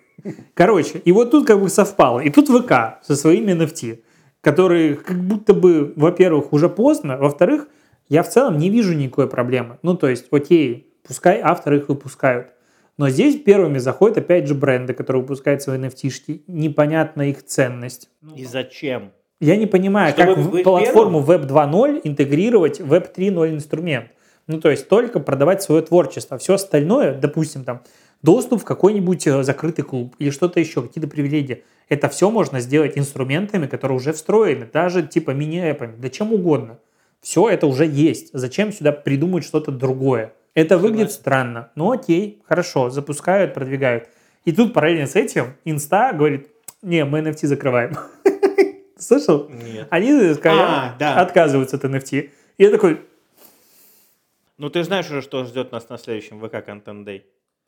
Короче, и вот тут как бы совпало. И тут ВК со своими NFT, которые как будто бы, во-первых, уже поздно, во-вторых, я в целом не вижу никакой проблемы. Ну, то есть, окей, пускай авторы их выпускают. Но здесь первыми заходят, опять же, бренды, которые выпускают свои NFT-шки. Непонятна их ценность. И зачем? Я не понимаю, Чтобы как в платформу Web 2.0 интегрировать Web 3.0 инструмент. Ну, то есть только продавать свое творчество. Все остальное, допустим, там, доступ в какой-нибудь э, закрытый клуб или что-то еще, какие-то привилегии. Это все можно сделать инструментами, которые уже встроены, даже типа мини-эпами, да чем угодно. Все это уже есть. Зачем сюда придумать что-то другое? Это выглядит странно. Ну окей, хорошо, запускают, продвигают. И тут параллельно с этим инста говорит, не, мы NFT закрываем. *laughs* Слышал? Нет. Они сказали, А, да. отказываются от NFT. И я такой, Ну ты знаешь уже, что ждет нас на следующем ВК Content Day.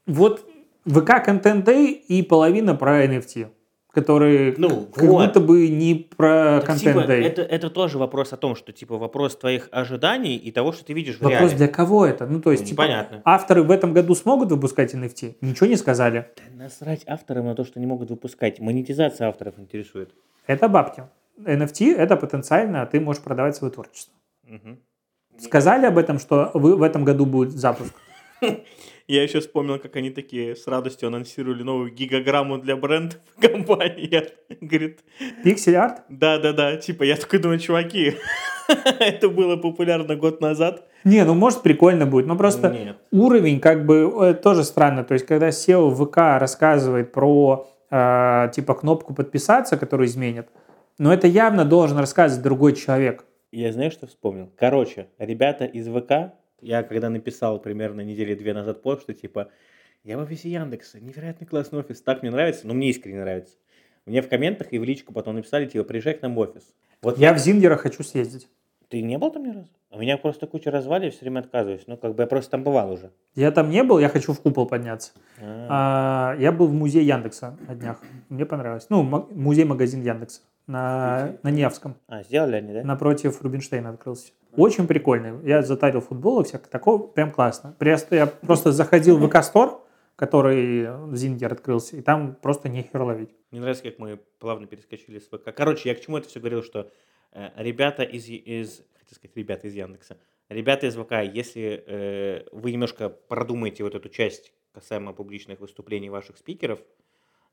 вот ВК Content Day и половина про NFT, которые Ну, как вот. будто бы не про Так, Content типа, Day. это, это тоже вопрос о том, что типа вопрос твоих ожиданий и того, что ты видишь в Вопрос реале. для кого это? Ну, то есть, Ну, типа, непонятно. авторы в этом году смогут выпускать NFT? Ничего не сказали. Да насрать авторам на то, что не могут выпускать. Монетизация авторов интересует. Это бабки. NFT – это потенциально, а ты можешь продавать свое творчество. Мгм. Сказали об этом, что вы, в этом году будет запуск? *laughs* Я еще вспомнил, как они такие с радостью анонсировали новую гигаграмму для брендов компании. Я- Говорит, Pixel Art? да-да-да, типа, я такой думаю, чуваки, *laughs* это было популярно год назад. Не, ну может прикольно будет, но просто Нет. уровень как бы э, тоже странно. То есть, когда SEO в ВК рассказывает про э, типа кнопку подписаться, которую изменят, но это явно должен рассказывать другой человек. Я знаю, что вспомнил. Короче, ребята из ВК, я когда написал примерно недели две назад пост, что типа, я в офисе Яндекса, невероятно классный офис, так мне нравится, но мне искренне нравится. Мне в комментах и в личку потом написали, типа, приезжай к нам в офис. Вот Я в Зингера хочу съездить. Ты не был там ни разу? У меня просто куча развали, я все время отказываюсь. Ну, как бы я просто там бывал уже. Я там не был, я хочу в купол подняться. А, А, я был в музее Яндекса на днях. Мне понравилось. Ну, ма- музей-магазин Яндекса на, на Невском. А, сделали они, да? Напротив Рубинштейна открылся. Очень прикольный. Я затарил футболок всякое такого. Прям классно. Просто я просто заходил в ВК-стор, который в Зингер открылся, и там просто нехер ловить. Мне нравится, как мы плавно перескочили с ВК. Короче, я к чему это все говорил, что э, ребята из, из, хотел сказать, ребята из Яндекса, ребята из ВК, если э, вы немножко продумаете вот эту часть касаемо публичных выступлений ваших спикеров,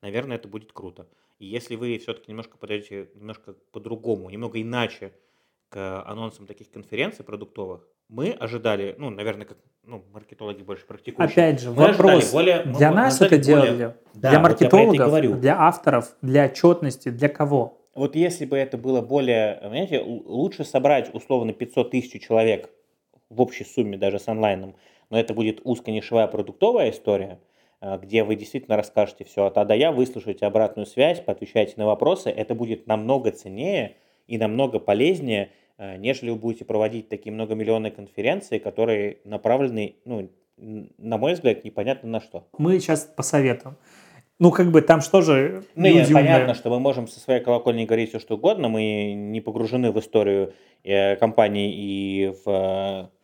наверное, это будет круто. И если вы все-таки немножко подойдете немножко по-другому, немного иначе к анонсам таких конференций продуктовых, мы ожидали, ну, наверное, как ну, маркетологи больше практикующие. Опять же, мы вопрос. более- мы для нас ожидали это делали. более- для Да, вот я про это и маркетологов, говорю. для авторов, для отчетности, для кого? Вот если бы это было более, понимаете, лучше собрать условно 500 тысяч человек в общей сумме даже с онлайном, но это будет узконишевая продуктовая история, где вы действительно расскажете все от А до Я, выслушаете обратную связь, поотвечаете на вопросы, это будет намного ценнее и намного полезнее, э, нежели вы будете проводить такие многомиллионные конференции, которые направлены, ну, на мой взгляд, непонятно на что. Мы сейчас посоветуем. Ну, как бы там что же Ну, люди понятно, умные. что мы можем со своей колокольни говорить все, что угодно. Мы не погружены в историю э, компании и в э,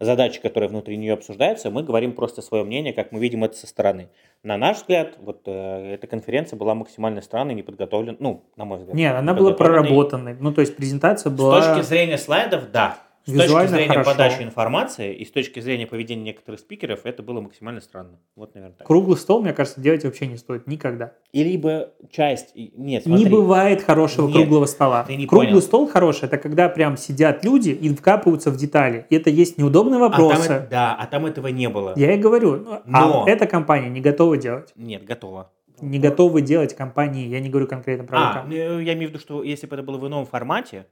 задачи, которые внутри нее обсуждаются. Мы говорим просто свое мнение, как мы видим это со стороны. На наш взгляд, вот э, эта конференция была максимально странной, не подготовлена. Ну, на мой взгляд. Нет, она была проработанной. Ну, то есть презентация С была... точки зрения слайдов, да. С Визуально точки зрения хорошо. подачи информации и с точки зрения поведения некоторых спикеров, это было максимально странно. Вот, наверное, так. Круглый стол, мне кажется, делать вообще не стоит никогда. И либо часть... Нет, смотри. Не бывает хорошего Нет, круглого стола. ты не Круглый понял. стол хороший, это когда прям сидят люди и вкапываются в детали. И это есть неудобные А там вопросы. да, а там этого не было. Я и говорю, ну, Но- а эта компания не готова делать. Нет, готово. Не готовы делать компании, я не говорю конкретно про А, ну, я имею в виду, что если бы это было в ином формате,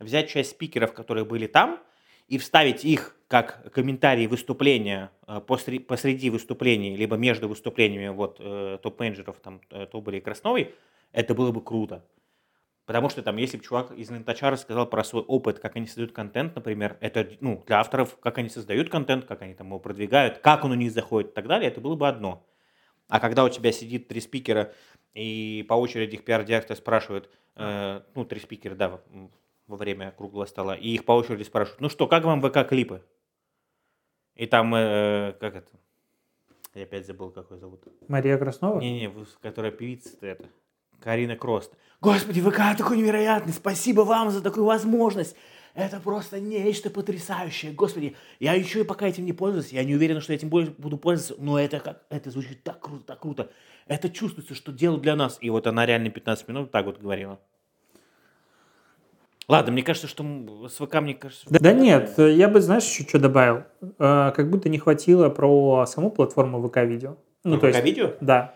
взять часть спикеров, которые были там, и вставить их как комментарии выступления э, посреди, посреди выступлений, либо между выступлениями вот э, топ-менеджеров, там, э, Тоболя и Красновой, это было бы круто. Потому что там, если бы чувак из Лентача рассказал про свой опыт, как они создают контент, например, это, ну, для авторов, как они создают контент, как они там его продвигают, как он у них заходит и так далее, это было бы одно. А когда у тебя сидит три спикера, и по очереди их пиар-директор спрашивает, э, ну, три спикера, да, во время круглого стола, и их по очереди спрашивают, ну что, как вам ВК-клипы? И там, э, как это? Я опять забыл, как ее зовут. Мария Краснова? Не-не, которая певица это. Карина Крост. Господи, ВК такой невероятный, спасибо вам за такую возможность. Это просто нечто потрясающее. Господи, я еще и пока этим не пользуюсь, я не уверен, что я этим буду пользоваться, но это как, это звучит так круто, так круто. Это чувствуется, что делают для нас. И вот она реально 15 минут так вот говорила. Ладно, мне кажется, что с ВК, мне кажется... Да, да нет, я бы, знаешь, еще что добавил. Э, как будто не хватило про саму платформу ВК-видео. Ну, про ВК-видео? Да.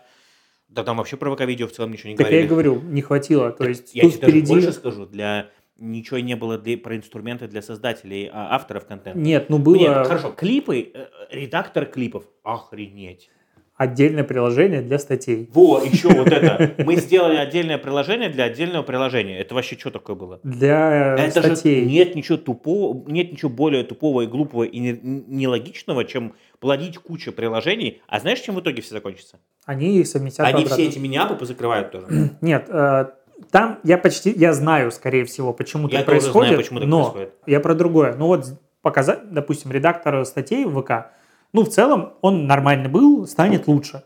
Да там вообще про ВК-видео в целом ничего не так говорили. Так я и говорю, не хватило. То есть я тебе впереди... даже больше скажу, для ничего не было для, про инструменты для создателей, а, авторов контента. Нет, ну было... Нет, хорошо, клипы, э, редактор клипов, охренеть отдельное приложение для статей. Во, еще вот это. Мы сделали отдельное приложение для отдельного приложения. Это вообще что такое было? Для это статей. Же нет ничего тупого, нет ничего более тупого и глупого и нелогичного, чем плодить кучу приложений. А знаешь, чем в итоге все закончится? Они их совместят. Они все эти мини-апы позакрывают тоже. *clears throat* Нет, э, там я почти, я знаю, скорее всего, почему я это происходит. Знаю, почему так но происходит. я про другое. Ну вот показать, допустим, редактор статей в ВК, ну, в целом, он нормальный был, станет лучше.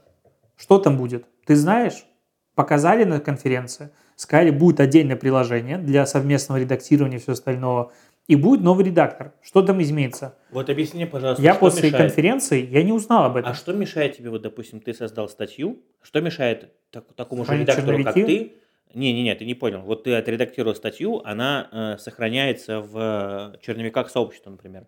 Что там будет? Ты знаешь? Показали на конференции, сказали, будет отдельное приложение для совместного редактирования и все остального, и будет новый редактор. Что там изменится? Вот объясни, пожалуйста, Я после мешает? конференции, я не узнал об этом. А что мешает тебе, вот, допустим, ты создал статью, что мешает так, такому же редактору, черновики? как ты, не-не-не, ты не понял. Вот ты отредактировал статью, она э, сохраняется в черновиках сообщества, например,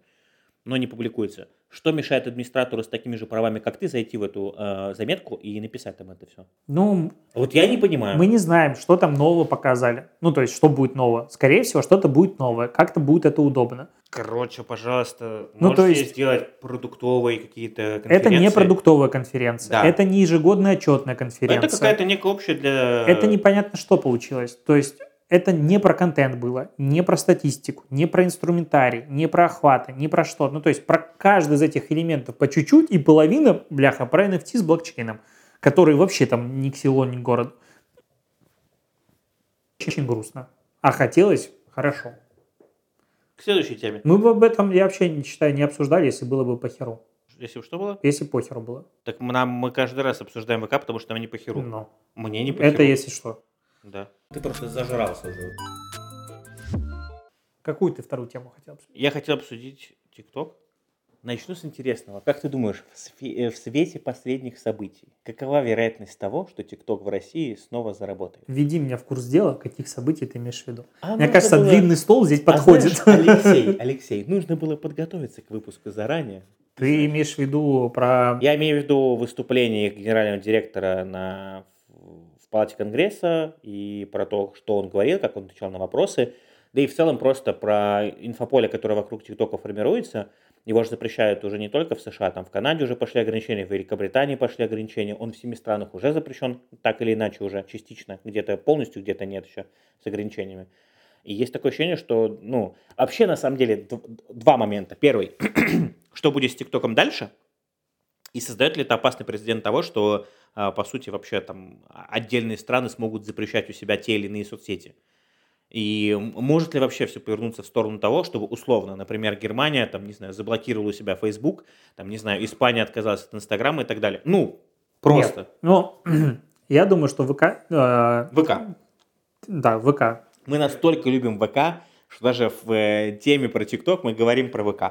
но не публикуется. Что мешает администратору с такими же правами, как ты, зайти в эту э, заметку и написать там это все? Ну, вот я не понимаю. Мы не знаем, что там нового показали. Ну, то есть, что будет нового. Скорее всего, что-то будет новое. Как-то будет это удобно. Короче, пожалуйста, ну, можете то есть, сделать продуктовые какие-то конференции? Это не продуктовая конференция. Да. Это не ежегодная отчетная конференция. Это какая-то некая общая для... Это непонятно, что получилось. То есть, это не про контент было, не про статистику, не про инструментарий, не про охваты, не про что. Ну, то есть про каждый из этих элементов по чуть-чуть, и половина, бляха, про NFT с блокчейном, который вообще там ни к селу, ни к городу. Очень грустно. А хотелось хорошо. К следующей теме. Мы бы об этом, я вообще не считаю, не обсуждали, если было бы по херу. Если бы что было? Если похеру было. Так нам, мы каждый раз обсуждаем ВК, потому что нам не по херу. Но. Мне не по Это если что. Да. Ты просто зажрался уже. Какую ты вторую тему хотел обсудить? Я хотел обсудить ТикТок. Начну с интересного. Как ты думаешь, в, свете последних событий, какова вероятность того, что ТикТок в России снова заработает? Введи меня в курс дела, каких событий ты имеешь в виду. А Мне кажется, было... длинный стол здесь подходит. А знаешь, Алексей, *laughs* Алексей, нужно было подготовиться к выпуску заранее. Ты имеешь в виду про... Я имею в виду выступление генерального директора на палате Конгресса и про то, что он говорил, как он отвечал на вопросы, да и в целом просто про инфополе, которое вокруг ТикТока формируется. Его же запрещают уже не только в США, там в Канаде уже пошли ограничения, в Великобритании пошли ограничения, он в семи странах уже запрещен, так или иначе уже частично, где-то полностью, где-то нет еще с ограничениями. И есть такое ощущение, что, ну, вообще на самом деле два момента. Первый, *clears throat* что будет с ТикТоком дальше, и создает ли это опасный прецедент того, что, а, по сути, вообще там отдельные страны смогут запрещать у себя те или иные соцсети? И может ли вообще все повернуться в сторону того, чтобы условно, например, Германия, там, не знаю, заблокировала у себя Facebook, там, не знаю, Испания отказалась от Инстаграма и так далее? Ну, просто. Нет. Ну, *clears throat* я думаю, что ВК... Э, ВК. Да, ВК. Мы настолько любим ВК, что даже в э, теме про ТикТок мы говорим про ВК.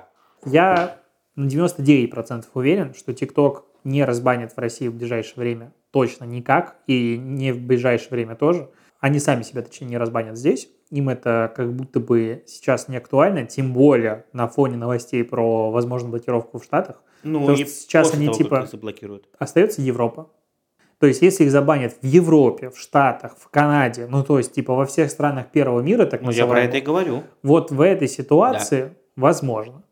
Я на 99% уверен, что TikTok не разбанит в России в ближайшее время точно никак, и не в ближайшее время тоже. Они сами себя, точнее, не разбанят здесь. Им это как будто бы сейчас не актуально, тем более на фоне новостей про возможную блокировку в Штатах. Ну, Потому что сейчас они того, типа заблокируют. Остается Европа. То есть, если их забанят в Европе, в Штатах, в Канаде, ну, то есть, типа, во всех странах первого мира, так Ну, я про это и говорю. Вот в этой ситуации да. возможно.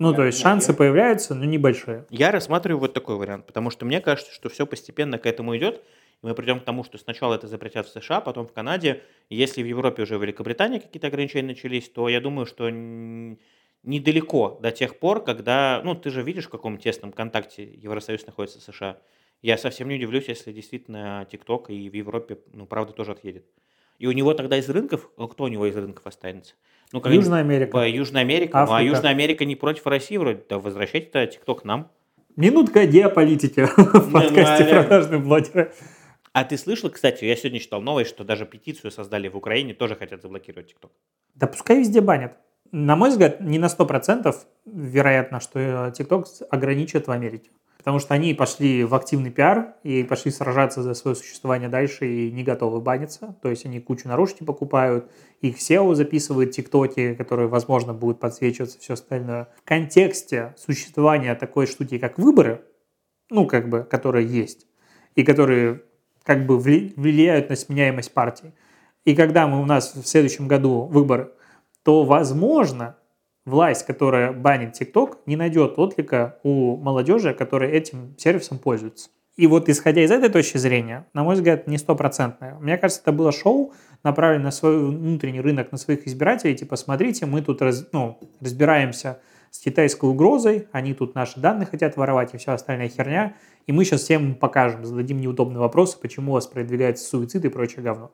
Ну, то есть шансы появляются, но небольшие. Я рассматриваю вот такой вариант, потому что мне кажется, что все постепенно к этому идет, и мы придем к тому, что сначала это запретят в США, потом в Канаде. Если в Европе уже в Великобритании какие-то ограничения начались, то я думаю, что недалеко до тех пор, когда, ну, ты же видишь, в каком тесном контакте Евросоюз находится с США. Я совсем не удивлюсь, если действительно ТикТок и в Европе, ну, правда, тоже отъедет. И у него тогда из рынков, кто у него из рынков останется? Ну, как Южная Америка. Южная Америка. Африка. Ну, а Южная Америка не против России вроде. Да возвращайте ТикТок к нам. Минутка геополитики *laughs* в ну, подкасте ну, «Продажные блогеры». А ты слышал, кстати, я сегодня читал новость, что даже петицию создали в Украине, тоже хотят заблокировать ТикТок. Да пускай везде банят. На мой взгляд, не на 100% вероятно, что ТикТок ограничат в Америке. Потому что они пошли в активный пиар и пошли сражаться за свое существование дальше и не готовы баниться. То есть они кучу наружки покупают, их SEO записывают тиктоки, которые, возможно, будут подсвечиваться, все остальное. В контексте существования такой штуки, как выборы, ну, как бы, которые есть, и которые как бы влияют на сменяемость партий. И когда мы, у нас в следующем году выборы, то, возможно, власть, которая банит ТикТок, не найдет отклика у молодежи, которая этим сервисом пользуется. И вот исходя из этой точки зрения, на мой взгляд, не стопроцентное. Мне кажется, это было шоу, направленное на свой внутренний рынок, на своих избирателей. Типа, смотрите, мы тут раз, ну, разбираемся с китайской угрозой, они тут наши данные хотят воровать и вся остальная херня. И мы сейчас всем покажем, зададим неудобные вопросы, почему у вас продвигается суицид и прочее говно.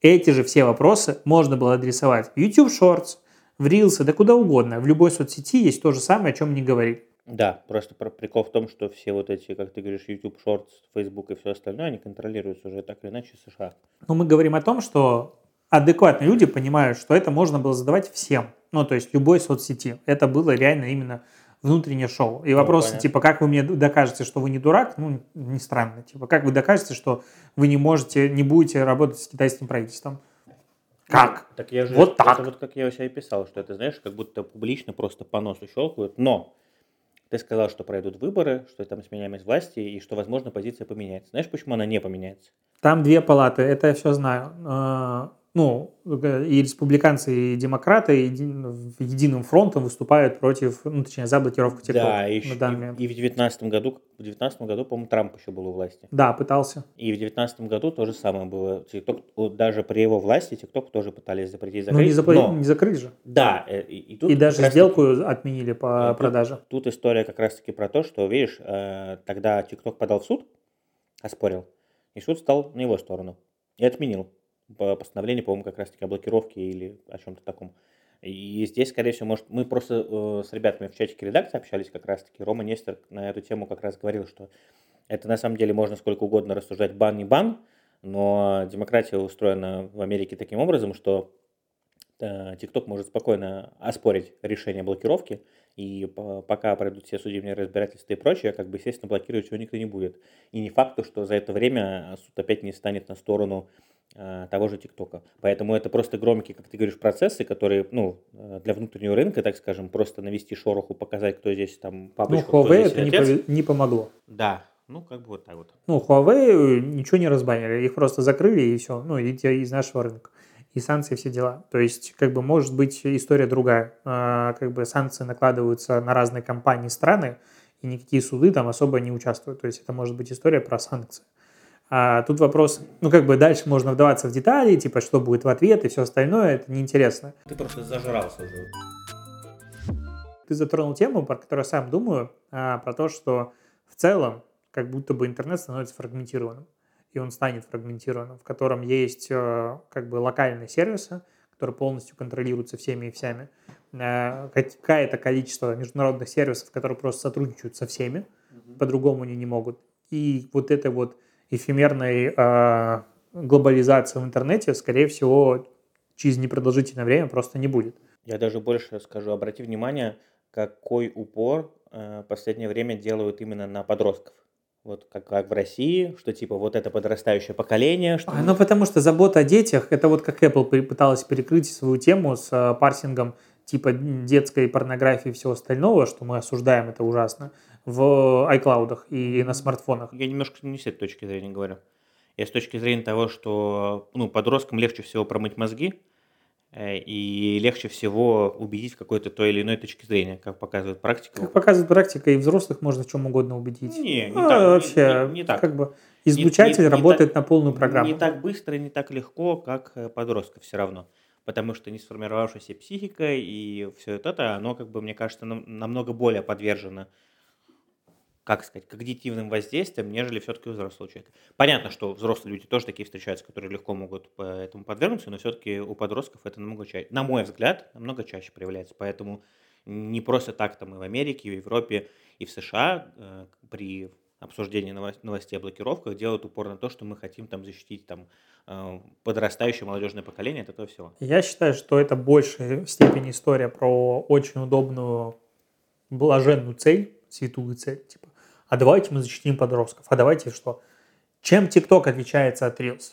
Эти же все вопросы можно было адресовать YouTube Shorts, в Reels, да куда угодно. В любой соцсети есть то же самое, о чем не говорили. Да, просто прикол в том, что все вот эти, как ты говоришь, YouTube Shorts, Facebook и все остальное, они контролируются уже так или иначе США. Но мы говорим о том, что адекватные люди понимают, что это можно было задавать всем. Ну, то есть любой соцсети. Это было реально именно внутреннее шоу. И ну, вопросы понятно. типа, как вы мне докажете, что вы не дурак, ну, не странно. Типа, как вы докажете, что вы не можете, не будете работать с китайским правительством? Как? Так я же, вот так. Это вот как я у себя и писал, что это, знаешь, как будто публично просто по носу щелкают. Но ты сказал, что пройдут выборы, что там сменяемость власти и что, возможно, позиция поменяется. Знаешь, почему она не поменяется? Там две палаты, это я все знаю. Ну, и республиканцы, и демократы единым фронтом выступают против, ну, точнее, за блокировку ТикТока да, и, на данный момент. И, в 2019 году, в 2019 году, по-моему, Трамп еще был у власти. Да, пытался. И в 2019 году то же самое было. TikTok, даже при его власти TikTok тоже пытались запретить, закрыть. Ну, не, запр... но... не закрыть же. Да. Э, и, и, тут и даже сделку таки... отменили по и продаже. Тут, тут история как раз-таки про то, что, видишь, э, тогда TikTok подал в суд, оспорил, и суд стал на его сторону и отменил постановление, по-моему, как раз-таки о блокировке или о чем-то таком. И здесь, скорее всего, может, мы просто э, с ребятами в чатике редакции общались как раз-таки. Рома Нестер на эту тему как раз говорил, что это на самом деле можно сколько угодно рассуждать бан не бан, но демократия устроена в Америке таким образом, что TikTok э, может спокойно оспорить решение блокировки, и пока пройдут все судебные разбирательства и прочее, как бы, естественно, блокировать его никто не будет. И не факт, что за это время суд опять не станет на сторону того же ТикТока. Поэтому это просто громкие, как ты говоришь, процессы, которые, ну, э, для внутреннего рынка, так скажем, просто навести шороху, показать, кто здесь там папочка, Ну, Huawei это не, не помогло. Да, ну, как бы вот так вот. Ну, Huawei ничего не разбанили, их просто закрыли и все, ну, идите из нашего рынка. И санкции, все дела. То есть, как бы, может быть история другая. Как бы санкции накладываются на разные компании, страны, и никакие суды там особо не участвуют. То есть, это может быть история про санкции. А тут вопрос, ну как бы дальше можно вдаваться в детали, типа что будет в ответ и все остальное, это неинтересно. Ты просто зажрался уже. Ты затронул тему, про которую я сам думаю, а, про то, что в целом как будто бы интернет становится фрагментированным. И он станет фрагментированным, в котором есть э, как бы локальные сервисы, которые полностью контролируются всеми и всеми. Э, какое-то количество международных сервисов, которые просто сотрудничают со всеми, mm-hmm. по-другому они не могут. И вот это вот эфемерной э, глобализации в интернете, скорее всего, через непродолжительное время просто не будет. Я даже больше скажу, обрати внимание, какой упор э, в последнее время делают именно на подростков. Вот как, как в России, что типа вот это подрастающее поколение. Что... А, ну потому что забота о детях, это вот как Apple пыталась перекрыть свою тему с э, парсингом типа детской порнографии и всего остального, что мы осуждаем, это ужасно в iCloud и на смартфонах. Я немножко не с этой точки зрения говорю. Я с точки зрения того, что ну, подросткам легче всего промыть мозги, Э, и легче всего убедить в какой-то той или иной точке зрения, как показывает практика. Как показывает практика, и взрослых можно в чем угодно убедить. Не, не А, так. вообще, не, не так. как бы излучатель не работает так- на полную программу. Не так быстро и не так легко, как э, подростков все равно. Потому что не сформировавшаяся психика и все это, оно, как бы, мне кажется, нам- намного более подвержено, как сказать, когнитивным воздействиям, нежели все-таки у взрослого человека. Понятно, что взрослые люди тоже такие встречаются, которые легко могут этому подвергнуться, но все-таки у подростков это намного чаще, на мой взгляд, намного чаще проявляется. Поэтому не просто так там и в Америке, и в Европе, и в США э, при обсуждении новос- новостей о блокировках делают упор на то, что мы хотим там защитить там э, подрастающее молодежное поколение от этого всего. Я считаю, что это в большей степени история про очень удобную, блаженную цель, святую цель, типа, а давайте мы защитим подростков, а давайте что? Чем TikTok отличается от Reels?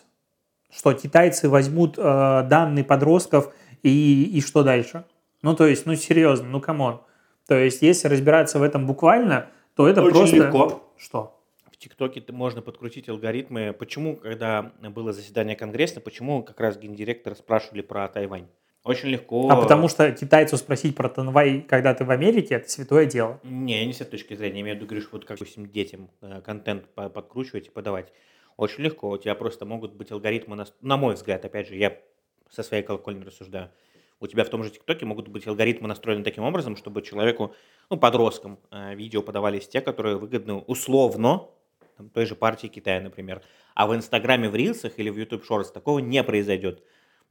Что китайцы возьмут э, данные подростков и, и что дальше? Ну, то есть, ну, серьезно, ну, come on. То есть, если разбираться в этом буквально, то это Очень просто... легко. Что? В ТикТоке можно подкрутить алгоритмы. Почему, когда было заседание Конгресса, почему как раз гендиректора спрашивали про Тайвань? Очень легко. А потому что китайцу спросить про Танвай, когда ты в Америке, это святое дело. Не, я не с этой точки зрения. Я имею в виду, говоришь, вот как допустим, детям э, контент по- подкручивать и подавать. Очень легко. У тебя просто могут быть алгоритмы, нас- на мой взгляд, опять же, я со своей колокольни рассуждаю. У тебя в том же ТикТоке могут быть алгоритмы настроены таким образом, чтобы человеку, ну, подросткам, э, видео подавались те, которые выгодны условно, там, той же партии Китая, например. А в Инстаграме, в Рилсах или в YouTube Shorts такого не произойдет.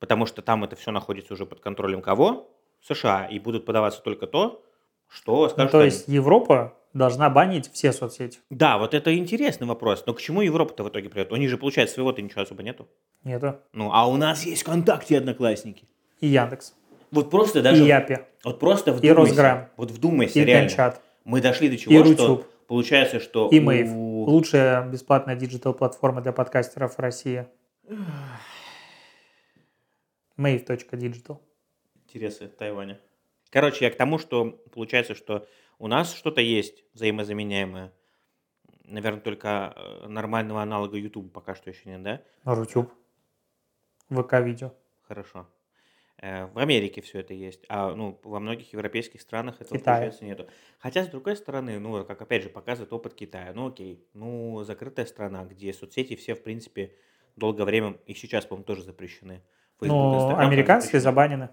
Потому что там это все находится уже под контролем кого? США. И будут подаваться только то, что Ну, скажут то они. есть Европа должна банить все соцсети. Да, вот это интересный вопрос. Но к чему Европа-то в итоге придет? У них же, получается, своего-то ничего особо нету. Нету. Ну, а у нас есть ВКонтакте одноклассники. И Яндекс, Вот просто даже... и Yappy, Вот просто и вдумайся. Росграм, Вот вдумайся, и реально. Генчат, Мы дошли до и чего, Rutube, что получается, что и Mave. у- Лучшая бесплатная digital-платформа для подкастеров в России. Mave.digital. интересы Тайваня. Короче, я к тому, что получается, что у нас что-то есть взаимозаменяемое. Наверное, только э, нормального аналога YouTube пока что еще нет, да? Рутюб. ВК-видео. Хорошо. Э, В Америке все это есть, а ну, во многих европейских странах этого, Китае. получается, нету. Хотя, с другой стороны, ну, как опять же показывает опыт Китая, ну, окей, ну, закрытая страна, где соцсети все, в принципе, долгое время, и сейчас, по-моему, тоже запрещены. Facebook, Но американские забанены.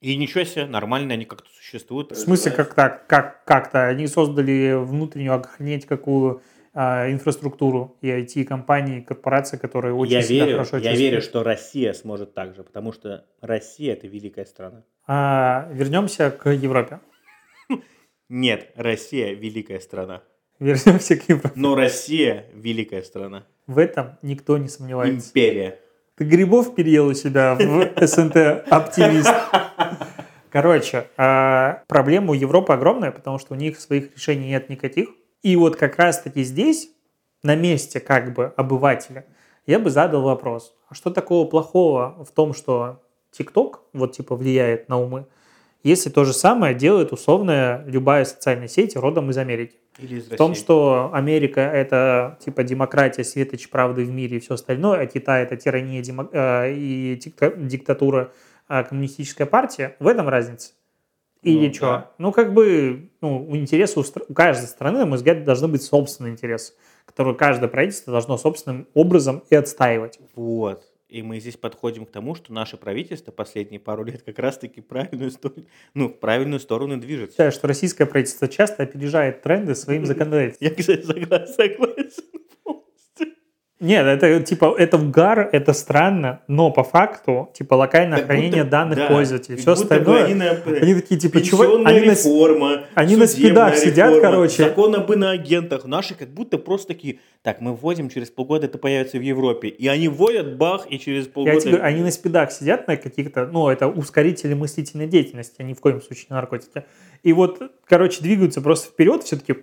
И ничего себе, нормально они как-то существуют. В смысле, как так? Как, как-то? Они создали внутреннюю охренеть какую а, инфраструктуру и IT-компании, корпорации, которые очень я себя верю, хорошо я чувствуют. верю, что Россия сможет так же, потому что Россия это великая страна. А, вернемся к Европе. Нет, Россия великая страна. Вернемся к Европе. Но Россия великая страна. В этом никто не сомневается. Империя. Грибов переел у себя в СНТ оптимист. Короче, а, проблема у Европы огромная, потому что у них своих решений нет никаких. И вот как раз-таки здесь, на месте как бы обывателя, я бы задал вопрос, а что такого плохого в том, что ТикТок вот типа влияет на умы, если то же самое делает условная любая социальная сеть родом из Америки? Или из В том, что Америка это типа демократия, светоч правды в мире и все остальное, а Китай это тирания демо- э, и дикта- диктатура, а коммунистическая партия, в этом разница. Или Ну, что? да. Ну, как бы, ну, у интереса у, стра- у каждой страны, на мой взгляд, должны быть собственные интересы, которые каждое правительство должно собственным образом и отстаивать. Вот. И мы здесь подходим к тому, что наше правительство последние пару лет как раз-таки правильную сторону, ну, в правильную сторону движется. Считаю, что российское правительство часто опережает тренды своим *laughs* законодательством. Я, кстати, согла- согласен. Нет, это типа это угар, это странно, но по факту типа локальное Как хранение будто- данных да, пользователей, все остальное. Они, на, Они такие типа чего? Они на, реформа, они на спидах сидят, реформа, короче. Закон об иноагентах. Наши как будто просто такие, так, мы вводим, через полгода это появится в Европе. И они вводят, бах, и через полгода... я тебе говорю, они на спидах сидят на каких-то, ну это ускорители мыслительной деятельности, а ни в коем случае не наркотики. И вот, короче, двигаются просто вперед, все-таки,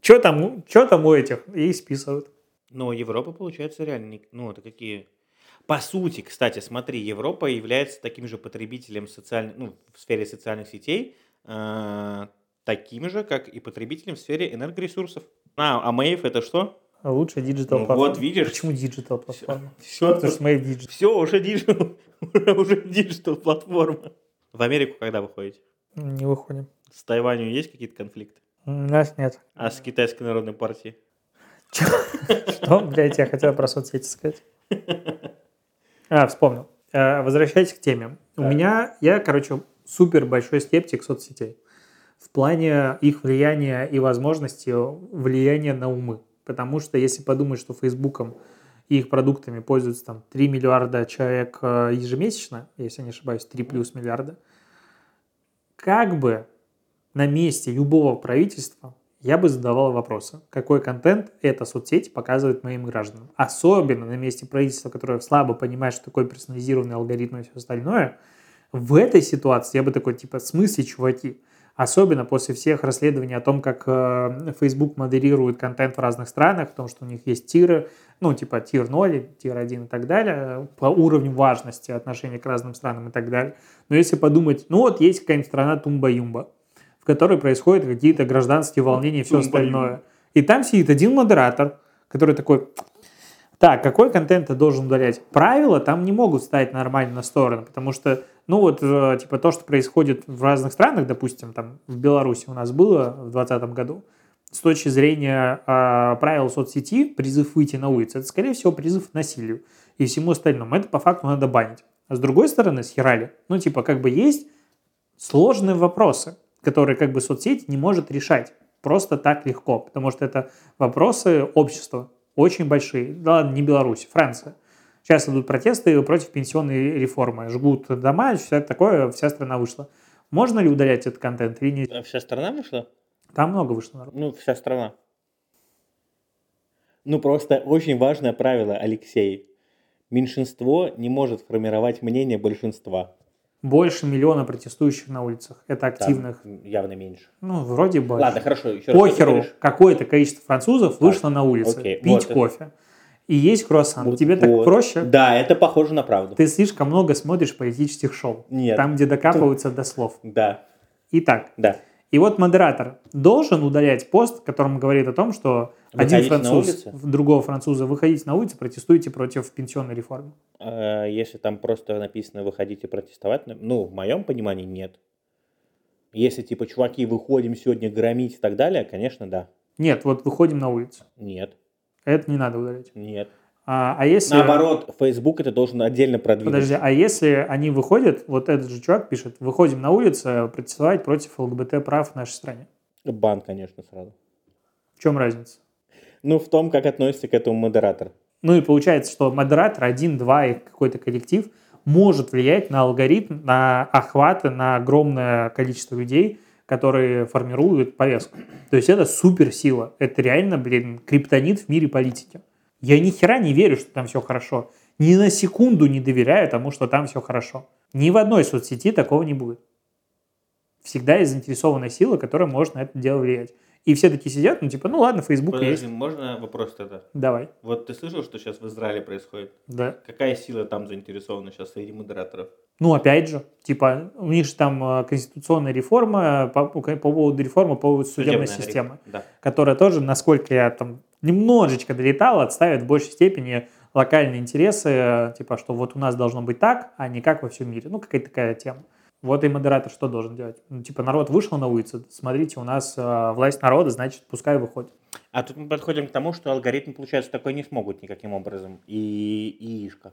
что там, что там у этих, и списывают. Но Европа, получается, реально, не- ну, это какие... По сути, кстати, смотри, Европа является таким же потребителем социальных, ну, в сфере социальных сетей, э, таким же, как и потребителем в сфере энергоресурсов. А, а Мэйв это что? Лучшая digital Ну платформа. вот, видишь. Почему digital платформа? Все, Потому что в digital. все уже digital, уже digital платформа. В Америку когда вы ходите? Не выходим. С Тайванем есть какие-то конфликты? У нас нет. А с Китайской Народной партией? Что, блядь, я хотел про соцсети сказать. А, вспомнил. Э, Возвращаясь к теме. У меня, я, короче, супер большой скептик соцсетей. В плане их влияния и возможности влияния на умы. Потому что если подумать, что Фейсбуком и их продуктами пользуются там 3 миллиарда человек э, ежемесячно, если не ошибаюсь, 3 плюс миллиарда, как бы на месте любого правительства я бы задавал вопросы, какой контент эта соцсеть показывает моим гражданам. Особенно на месте правительства, которое слабо понимает, что такое персонализированный алгоритм и все остальное. В этой ситуации я бы такой, типа, смысле, чуваки? Особенно после всех расследований о том, как э, Facebook модерирует контент в разных странах, о том, что у них есть тиры, ну, типа тир 0, тир 1 и так далее, по уровню важности отношения к разным странам и так далее. Но если подумать, ну вот есть какая-нибудь страна Тумба-Юмба, которой происходят какие-то гражданские волнения и все остальное. И там сидит один модератор, который такой, так, какой контент ты должен удалять? Правила там не могут ставить нормально на сторону, потому что, ну вот, э, типа то, что происходит в разных странах, допустим, там в Беларуси у нас было в 2020 году, с точки зрения э, правил соцсети, призыв выйти на улицу, это, скорее всего, призыв к насилию и всему остальному. Это по факту надо банить. А с другой стороны, схерали. Ну, типа, как бы есть сложные вопросы, которые как бы соцсеть не может решать просто так легко, потому что это вопросы общества очень большие. Да ладно, не Беларусь, Франция. Сейчас идут протесты против пенсионной реформы. Жгут дома, все такое, вся страна вышла. Можно ли удалять этот контент или нельзя? А вся страна вышла? Там много вышло народу. Ну, вся страна. Ну, просто очень важное правило, Алексей. Меньшинство не может формировать мнение большинства. Больше миллиона протестующих на улицах. Это Там активных. явно меньше. Ну, вроде бы. Ладно, хорошо. Еще Похеру, какое-то количество французов вышло на улицы окей, пить вот. кофе. И есть круассан. Вот, Тебе так вот. проще? Да, это похоже на правду. Ты слишком много смотришь политических шоу. Нет. Там, где докапываются до слов. Да, Итак, да. и вот модератор должен удалять пост, которым говорит о том, что Выходите на француз, другого француза, выходите на улицу, протестуйте против пенсионной реформы. А Если там просто написано «выходите протестовать», ну, в моем понимании, нет. Если, типа, чуваки, выходим сегодня громить и так далее, конечно, да. Нет, вот выходим на улицу. Нет, Это не надо удалять. нет. А, а если... Наоборот, Facebook это должен отдельно продвинуть. Подожди, а если они выходят, вот этот же чувак пишет, выходим на улицу протестовать против ЛГБТ прав в нашей стране. Бан, конечно, сразу. В чем разница? Ну, в том, как относится к этому модератор. Ну и получается, что модератор один, два и какой-то коллектив может влиять на алгоритм, на охваты, на огромное количество людей, которые формируют повестку. То есть это суперсила. Это реально, блин, криптонит в мире политики. Я ни хера не верю, что там все хорошо. Ни на секунду не доверяю тому, что там все хорошо. Ни в одной соцсети такого не будет. Всегда есть заинтересованная сила, которая может на это дело влиять. И все такие сидят, ну типа, ну ладно, Facebook Подожди, есть. можно вопрос тогда? Давай. Вот ты слышал, что сейчас в Израиле происходит? Да. Какая сила там заинтересована сейчас среди модераторов? Ну, опять же, типа, у них же там э, конституционная реформа, по, по поводу реформы, по поводу судебной Судебная системы, Да. которая тоже, насколько я там немножечко долетал, отставит в большей степени локальные интересы, э, типа, что вот у нас должно быть так, а не как во всем мире. Ну, какая-то такая тема. Вот и модератор что должен делать? Ну, типа, народ вышел на улицу, смотрите, у нас э, власть народа, значит, пускай выходит. А тут мы подходим к тому, что алгоритмы, получается, такой не смогут никаким образом. И, и ишка.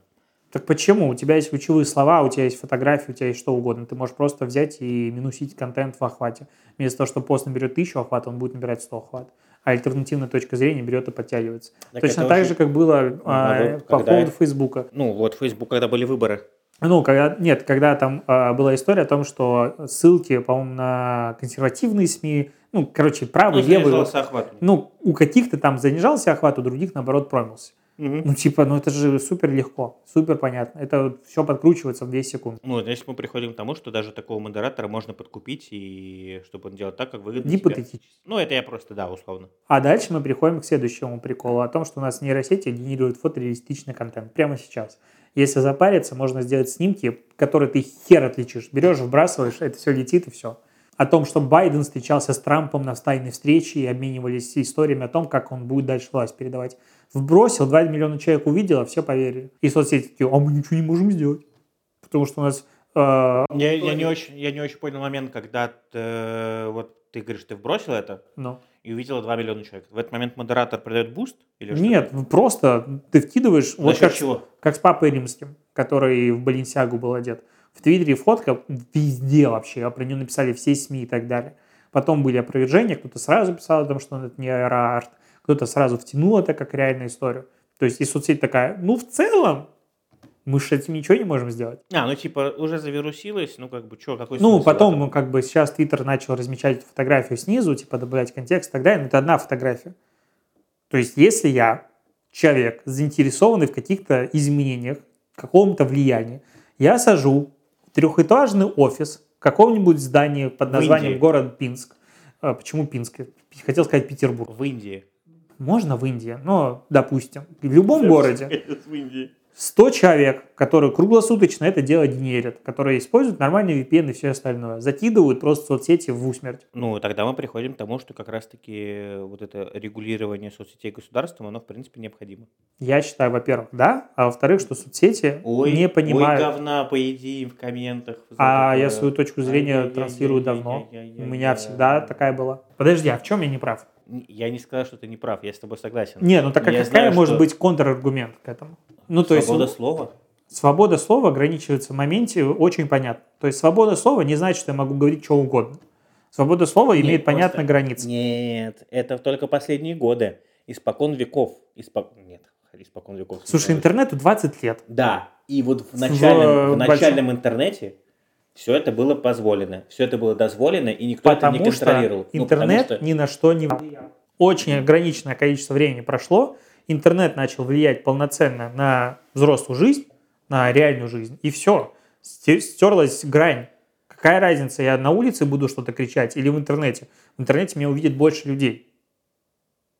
Так почему? У тебя есть ключевые слова, у тебя есть фотографии, у тебя есть что угодно. Ты можешь просто взять и минусить контент в охвате. Вместо того, что пост наберет 1000 охвата, он будет набирать 100 охват. А альтернативная точка зрения берет и подтягивается. Так Точно так очень- же, как было а, вот по поводу это- Фейсбука. Ну, вот Facebook, когда были выборы. Ну, когда, нет, когда там а, была история о том, что ссылки, по-моему, на консервативные СМИ, ну, короче, правый, Ну, левый, занижался охват. ну, у каких-то там занижался охват, у других, наоборот, промился. Мгм. Ну, типа, ну это же супер легко, супер понятно. Это все подкручивается в 2 секунды. Ну, здесь мы приходим к тому, что даже такого модератора можно подкупить, и чтобы он делал так, как выгодно. Гипотетически. Ну, это я просто, да, условно. А дальше мы приходим к следующему приколу о том, что у нас нейросети генерируют фотореалистичный контент прямо сейчас. Если запариться, можно сделать снимки, которые ты хер отличишь. Берешь, вбрасываешь, это все летит и все. О том, что Байден встречался с Трампом на тайной встрече и обменивались историями о том, как он будет дальше власть передавать. Вбросил, 2 миллиона человек увидело, все поверили. И соцсети такие, а мы ничего не можем сделать. Потому что у нас... э, Я, я не очень, я не очень понял момент, когда ты, вот ты говоришь, ты вбросил это ну, и увидела 2 миллиона человек. В этот момент модератор придает буст? Или что? Нет, просто ты вкидываешь... За Вот как, чего? как с Папой Римским, который в Баленсиагу был одет. В Твиттере фотка везде вообще, а про нее написали все СМИ и так далее. Потом были опровержения, кто-то сразу писал о том, что это не аэроарт, кто-то сразу втянул это как реальную историю. То есть и соцсеть такая, ну в целом, мы же с этим ничего не можем сделать. А, ну типа уже завирусилось, ну как бы что, какой Ну, потом, этом? ну, как бы сейчас Твиттер начал размечать фотографию снизу, типа добавлять контекст и так далее, но это одна фотография. То есть, если я человек, заинтересованный в каких-то изменениях, каком-то влиянии, я сажу трехэтажный офис в каком-нибудь здании под названием город Пинск. А, Почему Пинск? Хотел сказать Петербург. В Индии. Можно в Индии, но, допустим, в любом городе. *laughs* В Индии. 100 человек, которые круглосуточно это дело генерят, которые используют нормальные VPN и все остальное, закидывают просто соцсети в усмерть. Ну, тогда мы приходим к тому, что как раз-таки э, вот это регулирование соцсетей государством, оно, в принципе, необходимо. Я считаю, во-первых, да, а во-вторых, что соцсети ой, не понимают... Ой, говна, поеди в комментах. А такое. я свою точку зрения а, транслирую я, я, давно. Я, У меня всегда такая была. Подожди, а в чем я не прав? Я не сказал, что ты не прав, я с тобой согласен. Не, ну так а Я какая знаю, может что быть контраргумент к этому? Ну, то есть Свобода слова? свобода слова ограничивается в моменте очень понятно. То есть свобода слова не значит, что я могу говорить что угодно. Свобода слова Нет, имеет понятные границы. Нет, это только последние годы. Испокон веков. Испок... Нет, испокон веков. Слушай, интернету 20 лет. Да, и вот в В, начальном, в большом- начальном интернете все это было позволено. Все это было дозволено, и никто это Потому не что контролировал. Ну, потому интернет что- ни на что не влиял. Очень ограниченное количество времени прошло, интернет начал влиять полноценно на взрослую жизнь, на реальную жизнь, и все. Стерлась грань. Какая разница, я на улице буду что-то кричать или в интернете? В интернете меня увидит больше людей.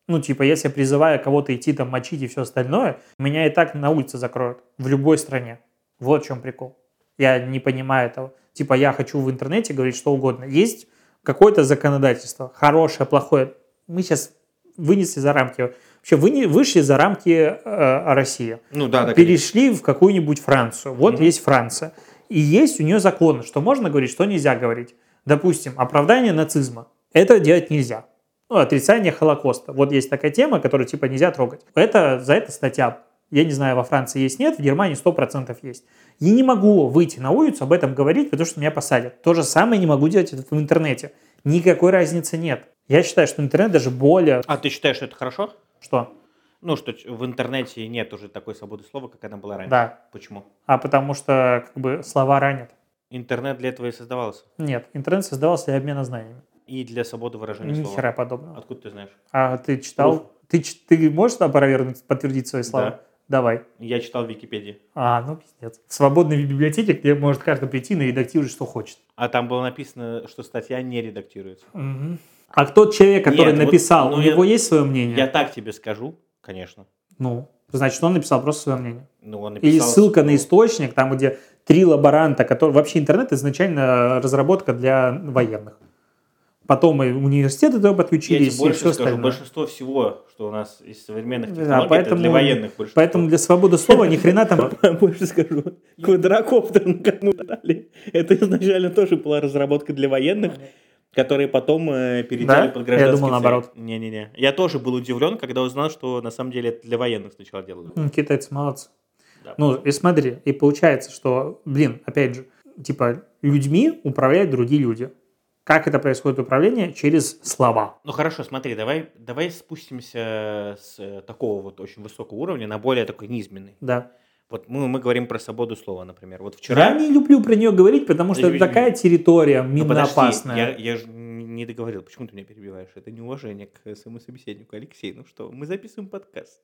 Ну, типа, если я призываю кого-то идти там мочить и все остальное, меня и так на улице закроют. В любой стране. Вот в чем прикол. Я не понимаю этого. Типа, я хочу в интернете говорить что угодно. Есть какое-то законодательство, хорошее, плохое. Мы сейчас вынесли за рамки. Вообще, вы вышли за рамки э, России. Ну да, да, конечно. перешли в какую-нибудь Францию. Вот Мгм. есть Франция. И есть у нее законы, что можно говорить, что нельзя говорить. Допустим, оправдание нацизма. Это делать нельзя. Ну, отрицание Холокоста. Вот есть такая тема, которую типа нельзя трогать. Это, за это статья. Я не знаю, во Франции есть нет, в Германии 100% есть. Я не могу выйти на улицу об этом говорить, потому что меня посадят. То же самое не могу делать в интернете. Никакой разницы нет. Я считаю, что интернет даже более... А ты считаешь, что это хорошо? Что? Ну, что в интернете нет уже такой свободы слова, как она была раньше. Да. Почему? А потому что как бы слова ранят. Интернет для этого и создавался. Нет, интернет создавался для обмена знаниями. И для свободы выражения Ни слова. хера подобного. Откуда ты знаешь? А ты читал? Ты, ты можешь опровергнуть, подтвердить свои слова? Да. Давай. Я читал в Википедии. А, ну пиздец. В свободной библиотеке, где может каждый прийти и редактировать, что хочет. А там было написано, что статья не редактируется. Мгм. А тот человек, который Нет, вот, написал, ну, у я- него есть свое мнение? Я так тебе скажу, конечно. Ну, значит, он написал просто свое мнение. Ну, он написал, ссылка на источник, там, где три лаборанта, которые... Вообще интернет изначально разработка для военных. Потом и университеты туда Я подключились, тебе и больше все скажу, остальное. большинство всего, что у нас из современных Да, технологий, поэтому- это для военных большинство. Поэтому для свободы слова ни хрена там... Больше скажу, квадрокоптер на кому дали. Это изначально тоже была разработка для военных, которые потом э, переделали Да? под Я гражданские думал, цели. наоборот. Не-не-не. Я тоже был удивлен, когда узнал, что на самом деле это для военных сначала делали. Китайцы молодцы. Да. Ну, и смотри, и получается, что, блин, опять же, типа, людьми управляют другие люди. Как это происходит управление? Через слова. Ну хорошо, смотри, давай, давай спустимся с э, такого вот очень высокого уровня на более такой низменный. Да. Вот мы, мы говорим про свободу слова, например. Вот вчера... Я не люблю про нее говорить, потому что это Подожди, такая территория Ну, минно подожди, опасная. я, я же не договорил. Почему ты меня перебиваешь? Это неуважение к своему собеседнику. Алексей, ну что, мы записываем подкаст.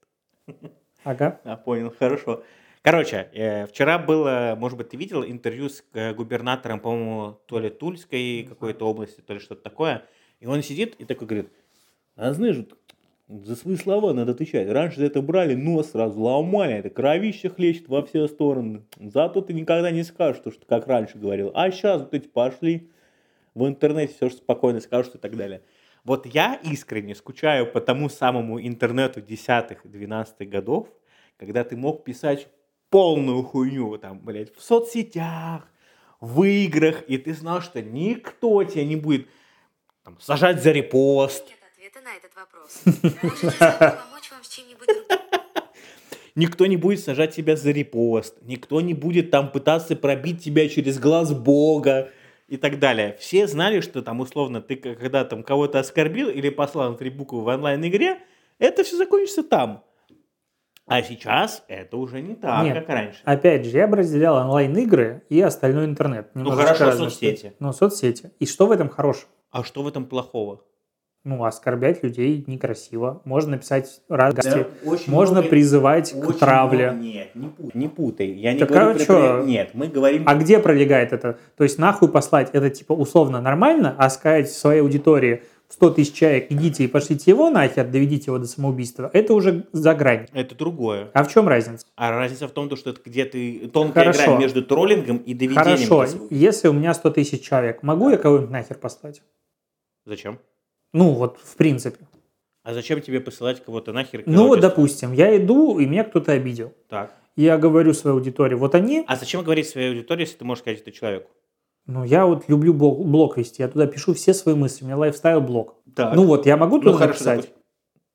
Ага. *laughs* А, понял, хорошо. Короче, э, вчера было, может быть, ты видел интервью с э, губернатором, по-моему, то ли Тульской какой-то области, то ли что-то такое. И он сидит и такой говорит, а знаешь, за свои слова надо отвечать. Раньше за это брали, нос сразу ломали, это кровище хлещет во все стороны. Зато ты никогда не скажешь, то, что как раньше говорил. А сейчас вот эти пошли, в интернете все спокойно скажут и так далее. Вот я искренне скучаю по тому самому интернету 10-12 годов, когда ты мог писать полную хуйню, там, блядь, в соцсетях, в играх, и ты знал, что никто тебя не будет там, сажать за репост. Нет ответа на этот вопрос. Никто не будет сажать тебя за репост, никто не будет там пытаться пробить тебя через глаз Бога и так далее. Все знали, что там условно ты когда там кого-то оскорбил или послал на три буквы в онлайн-игре, это все закончится там. А сейчас это уже не так, Нет. как раньше. Опять же, я бы разделял онлайн-игры и остальной интернет. Немножечко хорошо, разные соцсети. Ну, соцсети. И что в этом хорошего? А что в этом плохого? Ну, оскорблять людей некрасиво. Можно написать радости. очень Можно много- призывать очень к травле. много- Нет, не путай. Не путай. Я не Так говорю а про Нет, мы говорим... А где пролегает это? То есть нахуй послать это типа условно нормально, а сказать своей аудитории 100 тысяч человек, идите и пошлите его нахер, доведите его до самоубийства, это уже за грань. Это другое. А в чем разница? А разница в том, то, что это где ты тонкая Хорошо. грань между троллингом и доведением. Хорошо, до если у меня 100 тысяч человек, могу я кого-нибудь нахер послать? Зачем? Ну, вот в принципе. А зачем тебе посылать кого-то нахер? Ну, вот, допустим, я иду, и меня кто-то обидел. Так. Я говорю своей аудитории, вот они, А зачем говорить своей аудитории, если ты можешь сказать это человеку? Ну, я вот люблю блог, блог вести, я туда пишу все свои мысли, у меня лайфстайл-блог. Так. Ну, вот я могу туда написать, допустим.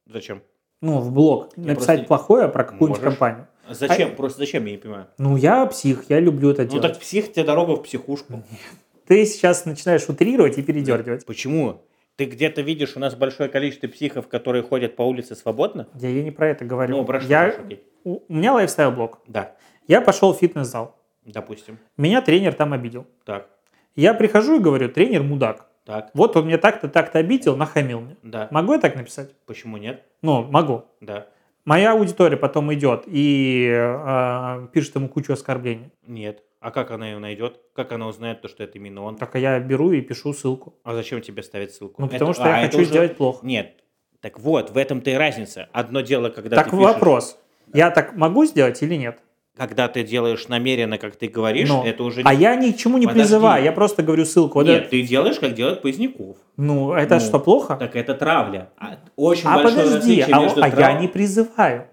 Зачем? ну, в блог, Я написать просто- плохое про какую-нибудь Можешь. компанию. Зачем? Просто зачем, я не понимаю. Ну, я псих, я люблю это Ну делать. так псих, тебе дорога в психушку. *laughs* Ты сейчас начинаешь утрировать и передергивать. Почему? Ты где-то видишь, у нас большое количество психов, которые ходят по улице свободно? Я, я не про это говорю. Ну, про что? я, Хорошо, у меня лайфстайл-блог. Да, Я пошел в фитнес-зал. допустим. Меня тренер там обидел. Так, Я прихожу и говорю, тренер мудак. так, Вот он мне так-то, так-то обидел, нахамил мне. да. Могу я так написать? Почему нет? Ну, могу. Да. Моя аудитория потом идет и э, пишет ему кучу оскорблений. Нет. А как она ее найдет? Как она узнает то, что это именно он? Так я беру и пишу ссылку. А зачем тебе ставить ссылку? Ну, потому Это- что я а, это хочу уже- сделать плохо. Нет. Так вот, в этом-то и разница. Одно дело, когда так ты пишешь- вопрос. Я так могу сделать или нет? Когда ты делаешь намеренно, как ты говоришь, Но. это уже... А я ни к чему не Подожди. призываю, я просто говорю ссылку. Вот Нет, это- ты делаешь, как делают Поздняков. ну, это Ну, что, плохо? Так это травля. А, Очень а большое подожди, а, между а я трав- не призываю.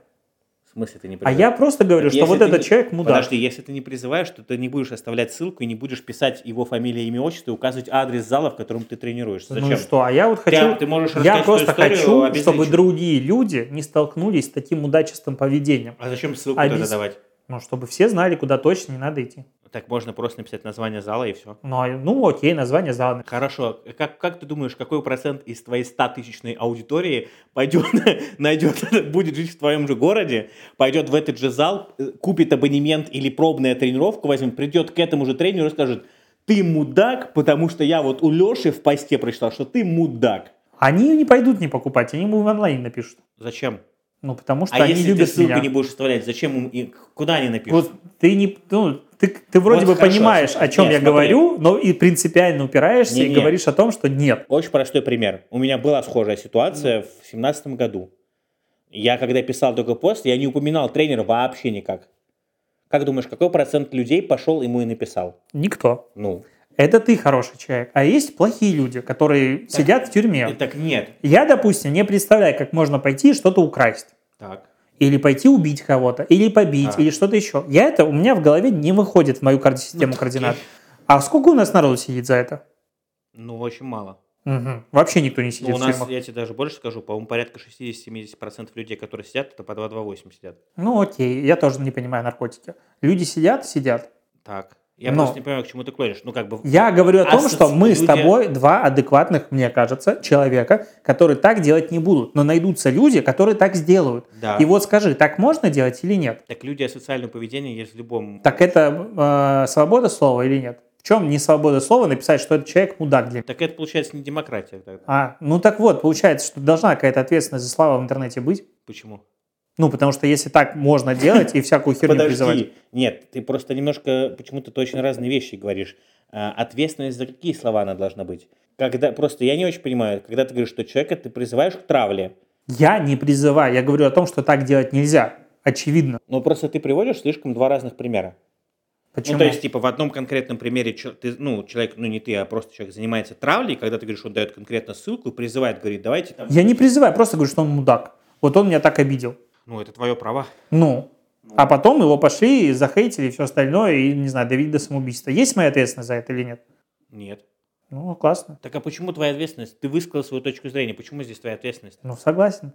В смысле ты не А призываешь? я просто говорю, Так что вот ты этот не- человек мудак. Подожди, если ты не призываешь, то ты не будешь оставлять ссылку и не будешь писать его фамилия, имя, отчество и указывать адрес зала, в котором ты тренируешься. Зачем? Ну что? А я вот Ты- хочу... ты можешь я просто хочу, чтобы другие люди не столкнулись с таким удачным поведением. А зачем ссылку Объяс- тогда давать? Ну, чтобы все знали, куда точно не надо идти. Так можно просто написать название зала и все. Ну, а- ну окей, название зала. Хорошо. Как, как ты думаешь, какой процент из твоей 100-тысячной аудитории пойдет, *laughs* найдет, будет жить в твоем же городе, пойдет в этот же зал, э, купит абонемент или пробная тренировку возьмет, придет к этому же тренеру и скажет, ты мудак, потому что я вот у Леши в посте прочитал, что ты мудак. Они не пойдут не покупать, они ему в онлайн напишут. Зачем? Ну, потому что А они если любят ты ссылку меня. не будешь вставлять, зачем им, куда они напишут? Вот ты не, ну, ты, ты вроде Вот бы хорошо, понимаешь, о чем нет, я смотри. говорю, но и принципиально упираешься и Не-не. говоришь о том, что нет. Очень простой пример. У меня была схожая ситуация в семнадцатом году. Я когда писал только пост, я не упоминал тренера вообще никак. Как думаешь, какой процент людей пошел ему и написал? Никто. Ну, Это ты хороший человек. А есть плохие люди, которые сидят в тюрьме. и так нет. Я, допустим, не представляю, как можно пойти и что-то украсть. Так. Или пойти убить кого-то, или побить, А. или что-то еще. Я это, у меня в голове не выходит в мою кар- систему Ну, координат. А сколько у нас народу сидит за это? Ну, очень мало. Мгм. Вообще никто не Ну, сидит у в нас, я тебе даже больше скажу, по-моему, порядка 60-70% людей, которые сидят, это по 228 сидят. Ну окей, я тоже не понимаю наркотики. Люди сидят, сидят. Так. Я Но- просто не понимаю, к чему ты клонишь. Ну, как бы... Я говорю о том, Асоци- что мы с люди- тобой два адекватных, мне кажется, человека, которые так делать не будут. Но найдутся люди, которые так сделают. Да. И вот скажи, так можно делать или нет? Так люди асоциального поведения есть в любом... Так это э, свобода слова или нет? В чем не свобода слова написать, что этот человек мудак для меня? Так это, получается, не демократия тогда. А, ну так вот, получается, что должна какая-то ответственность за слова в интернете быть. Почему? Ну, потому что если так можно делать и всякую херню призывать. Подожди. Нет, ты просто немножко почему-то ты очень разные вещи говоришь. А, ответственность за какие слова она должна быть? Когда просто я не очень понимаю, когда ты говоришь, что человека ты призываешь к травле, Я не призываю, я говорю о том, что так делать нельзя. Очевидно. но просто ты приводишь слишком два разных примера. Почему? Ну, то есть, типа, в одном конкретном примере ты, ну, человек, ну, не ты, а просто человек занимается травлей, когда ты говоришь, он дает конкретно ссылку призывает, говорит, давайте там... Я не призываю, просто говорю, что он мудак. Вот он меня так обидел. Ну, это твое право. Ну. А потом его пошли, и захейтили и все остальное, и, не знаю, довели до самоубийства. Есть моя ответственность за это или нет? Нет. Ну, классно. Так а почему твоя ответственность? Ты высказал свою точку зрения, почему здесь твоя ответственность? Ну, согласен.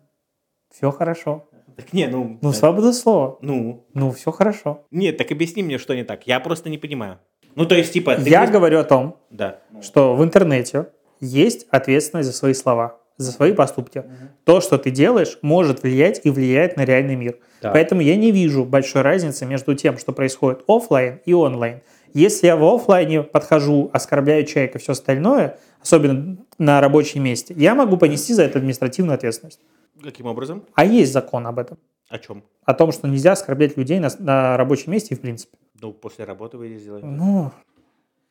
Все хорошо. Так не, ну... Ну, э, свобода слова. Ну, Ну, все хорошо. нет, так объясни мне, что не так. Я просто не понимаю. Ну, то есть, типа... ты Я говорю о том, Да. что в интернете есть ответственность за свои слова, за свои поступки. То, что ты делаешь, может влиять и влияет на реальный мир. Так. Поэтому я не вижу большой разницы между тем, что происходит оффлайн и онлайн. Если я в оффлайне подхожу, оскорбляю человека и все остальное, особенно на рабочем месте, я могу понести за это административную ответственность. Каким образом? А есть закон об этом. О чем? О том, что нельзя оскорблять людей на, на рабочем месте и в принципе. Ну, после работы выйди сделай. Ну,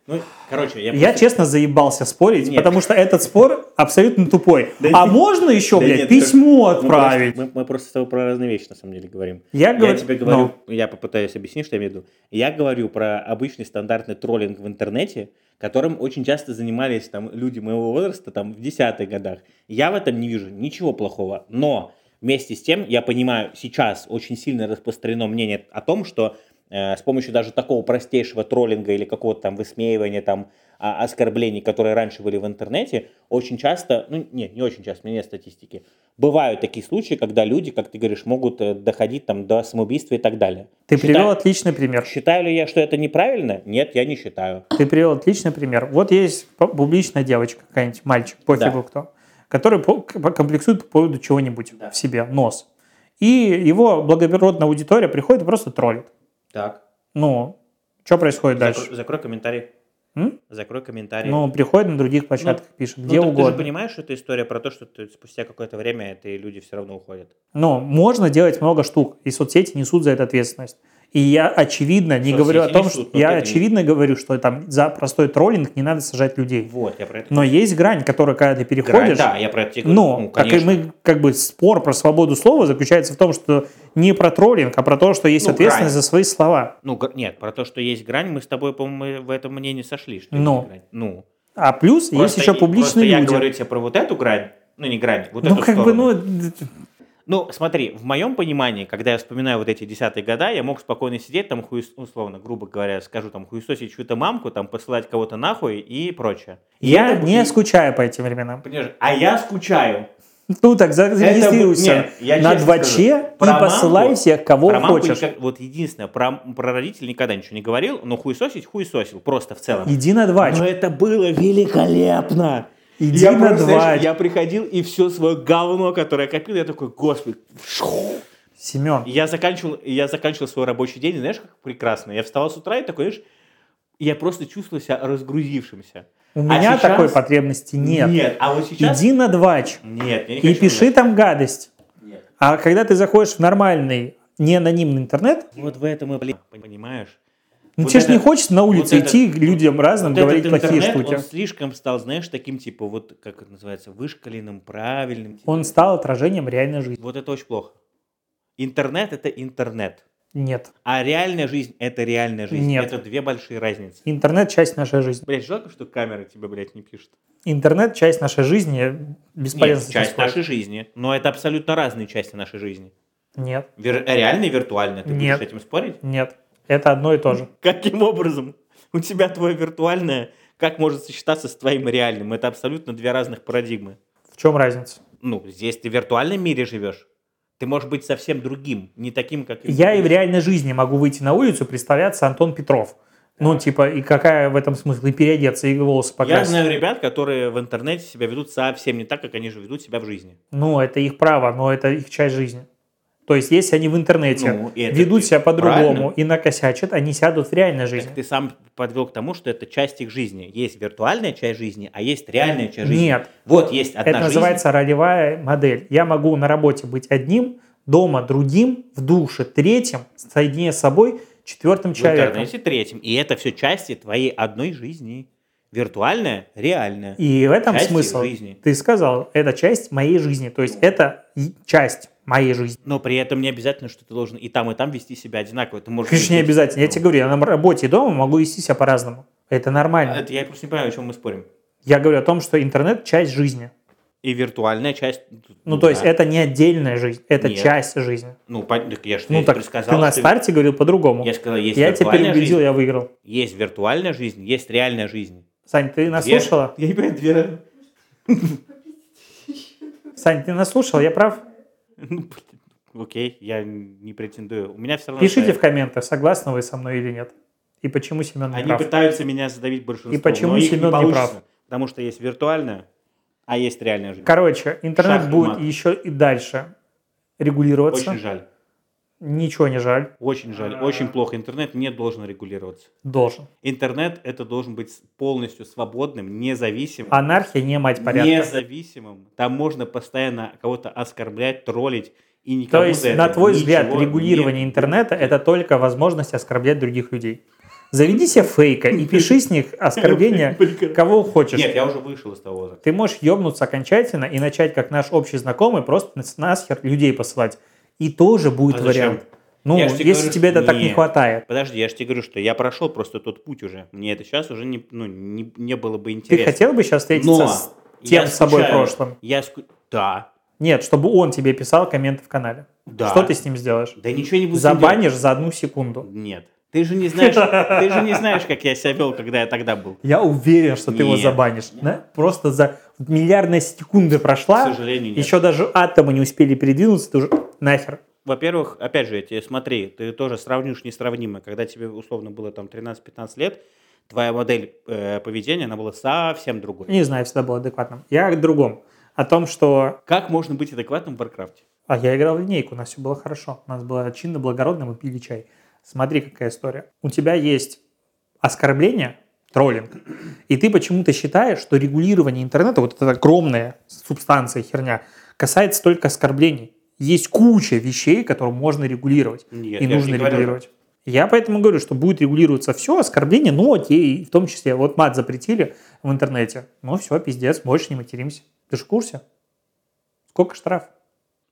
Ну, короче, я... я честно заебался спорить, Нет. потому что этот спор абсолютно тупой. Да а нет. можно еще, Да блядь, нет, письмо Мы просто- отправить? Мы, мы просто с тобой про разные вещи, на самом деле, говорим. Я, Я говорю, тебе говорю, ну, я попытаюсь объяснить, что я имею в виду. Я говорю про обычный стандартный троллинг в интернете, которым очень часто занимались там люди моего возраста, там, в десятых годах. Я в этом не вижу ничего плохого, но вместе с тем я понимаю, сейчас очень сильно распространено мнение о том, что с помощью даже такого простейшего троллинга или какого-то там высмеивания, там, а, оскорблений, которые раньше были в интернете, очень часто, ну, нет, не очень часто, у меня нет статистики, бывают такие случаи, когда люди, как ты говоришь, могут э, доходить там до самоубийства и так далее. ты Считаю- привел отличный пример. Считаю ли я, что это неправильно? Нет, я не считаю. Ты привел отличный пример. Вот есть публичная девочка какая-нибудь, мальчик, пофигу Да. кто, который комплексует по поводу чего-нибудь Да. в себе, нос. И его благородная аудитория приходит и просто троллит. Так. Ну, что происходит дальше? Закрой, комментарий. М? Закрой комментарий. Ну, приходит на других площадках, пишет, Ну, где так угодно. Ты же понимаешь, что это история про то, что ты спустя какое-то время эти люди все равно уходят. Но можно делать много штук, и соцсети несут за это ответственность. И я очевидно не Соцсети говорю о том, что я очевидно говорю, что там за простой троллинг не надо сажать людей. Вот, я про это. Но есть грань, которую когда ты Грань, переходишь, да, я про это тебе говорю. но Ну, как и мы как бы спор про свободу слова заключается в том, что не про троллинг, а про то, что есть Ну, ответственность грань. за свои слова. Ну, нет, про то, что есть грань, мы с тобой, по-моему, в этом мнении сошлись. Что Ну. есть грань. Ну. А плюс есть Просто еще и- публичные просто люди. я говорю тебе про вот эту грань, ну, не грань, вот ну эту как бы, сторону. ну Ну, смотри, в моем понимании, когда я вспоминаю вот эти десятые года, я мог спокойно сидеть там, хуес- условно, грубо говоря, скажу там, хуесосить чью-то мамку, там, посылать кого-то нахуй и прочее. И я это- не и- скучаю по этим временам. Понимаешь, а я скучаю. Ну так зарегистрируйся Нет, я на честно 2Ч скажу, и про посылай мамку- всех, кого Про мамку хочешь. никак- вот единственное, про, про родителей никогда ничего не говорил, но хуесосить хуесосил, просто в целом. Иди на 2Ч. Но это было великолепно. Иди я на просто, знаешь, 2Ч. я приходил, и все свое говно, которое я копил, я такой, господи, Семен, Я заканчивал, я заканчивал свой рабочий день, знаешь, как прекрасно. Я вставал с утра и такой, знаешь, я просто чувствовал себя разгрузившимся. у А меня сейчас- такой потребности нет. Нет, а вот сейчас... Иди на 2Ч Нет, я не и хочу пиши знать. там гадость. Нет. А когда ты заходишь в нормальный, не анонимный интернет, Вот в этом и, блин, понимаешь? Ну Вот тебе же не хочется на улице вот идти к людям разным, Вот говорить этот плохие штуки. он слишком стал, знаешь, таким, типа, вот, как это называется, вышкаленным, правильным. Он стал отражением реальной жизни. Вот это очень плохо. Интернет — это интернет. Нет. А реальная жизнь — это реальная жизнь. Нет. Это две большие разницы. Интернет – часть нашей жизни. Блять, жалко, что камера тебе, блядь, не пишет. Интернет – часть нашей жизни. Бесполезно Нет, часть нашей жизни. Но это абсолютно разные части нашей жизни. Нет, Вир- реально и виртуально. Ты Нет. будешь с этим спорить? нет. Это одно и то же. Каким образом? У тебя твое виртуальное как может сочетаться с твоим реальным? Это абсолютно две разных парадигмы. В чем разница? Ну, здесь ты в виртуальном мире живешь. Ты можешь быть совсем другим, не таким, как... Я и в реальной жизни могу выйти на улицу, представляться Антон Петров. Ну, типа, и какая в этом смысл? И переодеться, и волосы Я покрасить. знаю ребят, которые в интернете себя ведут совсем не так, как они же ведут себя в жизни. Ну, это их право, но это их часть жизни. То есть, если они в интернете Ну, ведут себя по-другому и накосячат, они сядут в реальной жизни. Так ты сам подвел к тому, что это часть их жизни. Есть виртуальная часть жизни, а есть реальная часть жизни. Нет, Вот есть одна это жизнь. называется ролевая модель. Я могу на работе быть одним, дома другим, в душе третьим, соединяя с собой четвертым в человеком. интернете третьим. И это все части твоей одной жизни. Виртуальная, реальная. И в этом Часть смысл. жизни. Ты сказал, это часть моей жизни. То есть это часть моей жизни. Но при этом не обязательно, что ты должен и там, и там вести себя одинаково. Ты можешь Конечно, не обязательно. Я тебе говорю, я на работе и дома могу вести себя по-разному. Это нормально. Это я просто не понимаю, о чем мы спорим. Я говорю о том, что интернет – часть жизни. И виртуальная часть... Ну, то есть да. это не отдельная жизнь, это Нет. часть жизни. Ну, так я что, Ну так, предсказал, ты на старте говорил по-другому. Я сказал, есть Я тебя переубедил, жизнь, я выиграл. есть виртуальная жизнь, есть реальная жизнь. Сань, ты нас Две- слушала? *laughs* Я не понимаю, две Сань, ты нас слушал, я прав? *laughs* Ну, блин, Окей, я не претендую. У меня все равно... Пишите в комментах, согласны вы со мной или нет. И почему Семен не Они прав. пытаются меня задавить большинство. И почему но их Семен не получится, прав? Потому что есть виртуальная, а есть реальная жизнь. Короче, интернет Шах и будет еще и дальше регулироваться. Очень жаль. Ничего не жаль. Очень жаль. А. Очень плохо. Интернет не должен регулироваться. Должен. Интернет это должен быть полностью свободным, независимым. Анархия не мать порядка. Независимым. Там можно постоянно кого-то оскорблять, троллить. И То никому есть, за это на твой взгляд, регулирование не интернета это только возможность оскорблять других людей. Заведи себе фейка и пиши с них *laughs* оскорбления кого хочешь. Нет, я уже вышел из того возраста. Ты можешь ебнуться окончательно и начать, как наш общий знакомый, просто с- нахер людей посылать. И тоже будет А зачем? вариант. Ну, Я если говорю, тебе это что так не нет. хватает. Подожди, я же тебе говорю, что я прошел просто тот путь уже. Мне это сейчас уже не, ну, не, не было бы Ты интересно. хотел бы сейчас встретиться Но с тем с собой скучаю. прошлым? Я ску- Да, Нет, чтобы он тебе писал комменты в канале. да. Что ты с ним сделаешь? Да ничего не буду Забанишь за одну секунду. Нет. Ты же не знаешь, *laughs* ты же не знаешь, как я себя вел, когда я тогда был. Я уверен, что ты его Нет. забанишь. Да? Просто за миллиардная секунда прошла, К сожалению, нет. еще даже атомы не успели передвинуться, ты уже нахер. Во-первых, опять же, я тебе смотри, ты тоже сравнишь несравнимое. Когда тебе условно было там 13-15 лет, твоя модель э, поведения, она была совсем другой. Не знаю, всегда был адекватным. Я о другом. О том, что... Как можно быть адекватным в Варкрафте? А я играл в линейку, у нас все было хорошо. У нас было чинно, благородно, мы пили чай. Смотри, какая история. У тебя есть оскорбление, троллинг, и ты почему-то считаешь, что регулирование интернета, вот эта огромная субстанция, херня, касается только оскорблений. Есть куча вещей, которые можно регулировать Нет, и же нужно регулировать. Я поэтому говорю, что будет регулироваться все, оскорбление, ну окей, в том числе, вот мат запретили в интернете, ну все, пиздец, больше не материмся. Ты же в курсе? Сколько штраф?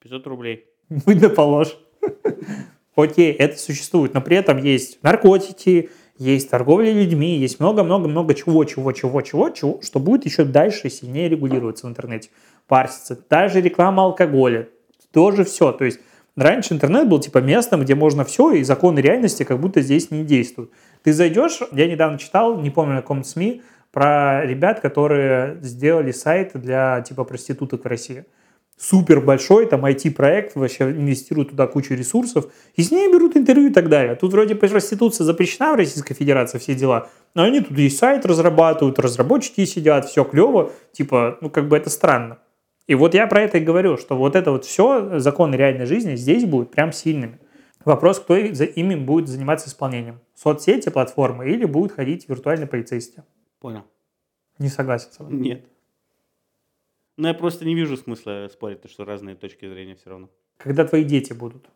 500 рублей. Будь да положь. *laughs* Окей, это существует, но при этом есть наркотики, есть торговля людьми, есть много-много-много чего, чего, чего, чего, чего, что будет еще дальше сильнее регулироваться в интернете, парситься. Даже реклама алкоголя, тоже все. То есть раньше интернет был типа местом, где можно все, и законы реальности как будто здесь не действуют. Ты зайдешь, я недавно читал, не помню на каком СМИ, про ребят, которые сделали сайт для типа проституток в России супер большой, там IT-проект, вообще инвестируют туда кучу ресурсов, и с ней берут интервью и так далее. Тут вроде проституция запрещена в Российской Федерации, все дела, но они тут и сайт разрабатывают, разработчики сидят, все клево, типа, ну как бы это странно. И вот я про это и говорю, что вот это вот все, законы реальной жизни здесь будут прям сильными. Вопрос, кто за ими будет заниматься исполнением. Соцсети, платформы или будут ходить виртуальные полицейские. Понял. Не согласен с вами. Нет. Ну, я просто не вижу смысла спорить, потому что разные точки зрения все равно. Когда твои дети будут?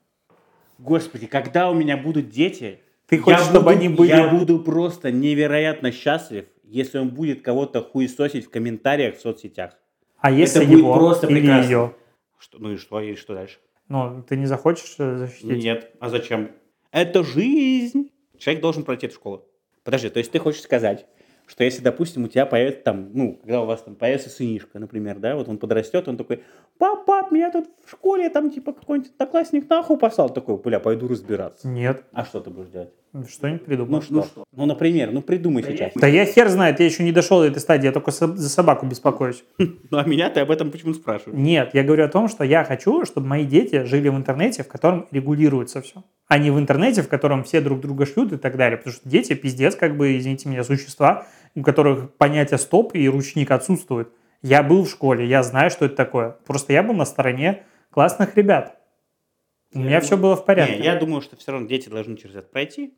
Господи, когда у меня будут дети, Ты я хочешь, чтобы буду- они были... Я буду просто невероятно счастлив, если он будет кого-то хуесосить в комментариях в соцсетях. А если будет его просто или прекрасно. ее? Что, ну и что, и что дальше? Ну, ты не захочешь э, защитить? Нет. А зачем? Это жизнь. Человек должен пройти эту школу. Подожди, то есть ты хочешь сказать, что если, допустим, у тебя появится там, ну, когда у вас там появится сынишка, например, да, вот он подрастет, он такой, пап, пап, меня тут в школе там типа какой-нибудь одноклассник нахуй послал, такой, бля, пойду разбираться. Нет. А что ты будешь делать? Что-нибудь Ну, придумал. ну что? Ну, например, ну придумай сейчас. Да я хер знает, я еще не дошел до этой стадии, я только со- за собаку беспокоюсь. *laughs* Ну, а меня ты об этом почему спрашиваешь? Нет, я говорю о том, что я хочу, чтобы мои дети жили в интернете, в котором регулируется все. А не в интернете, в котором все друг друга шлют и так далее. Потому что дети, пиздец, как бы, извините меня, существа, у которых понятие стоп и ручник отсутствует. Я был в школе, я знаю, что это такое. Просто я был на стороне классных ребят. У Я меня думаю- все было в порядке. Не, я думаю, что все равно дети должны через это пройти,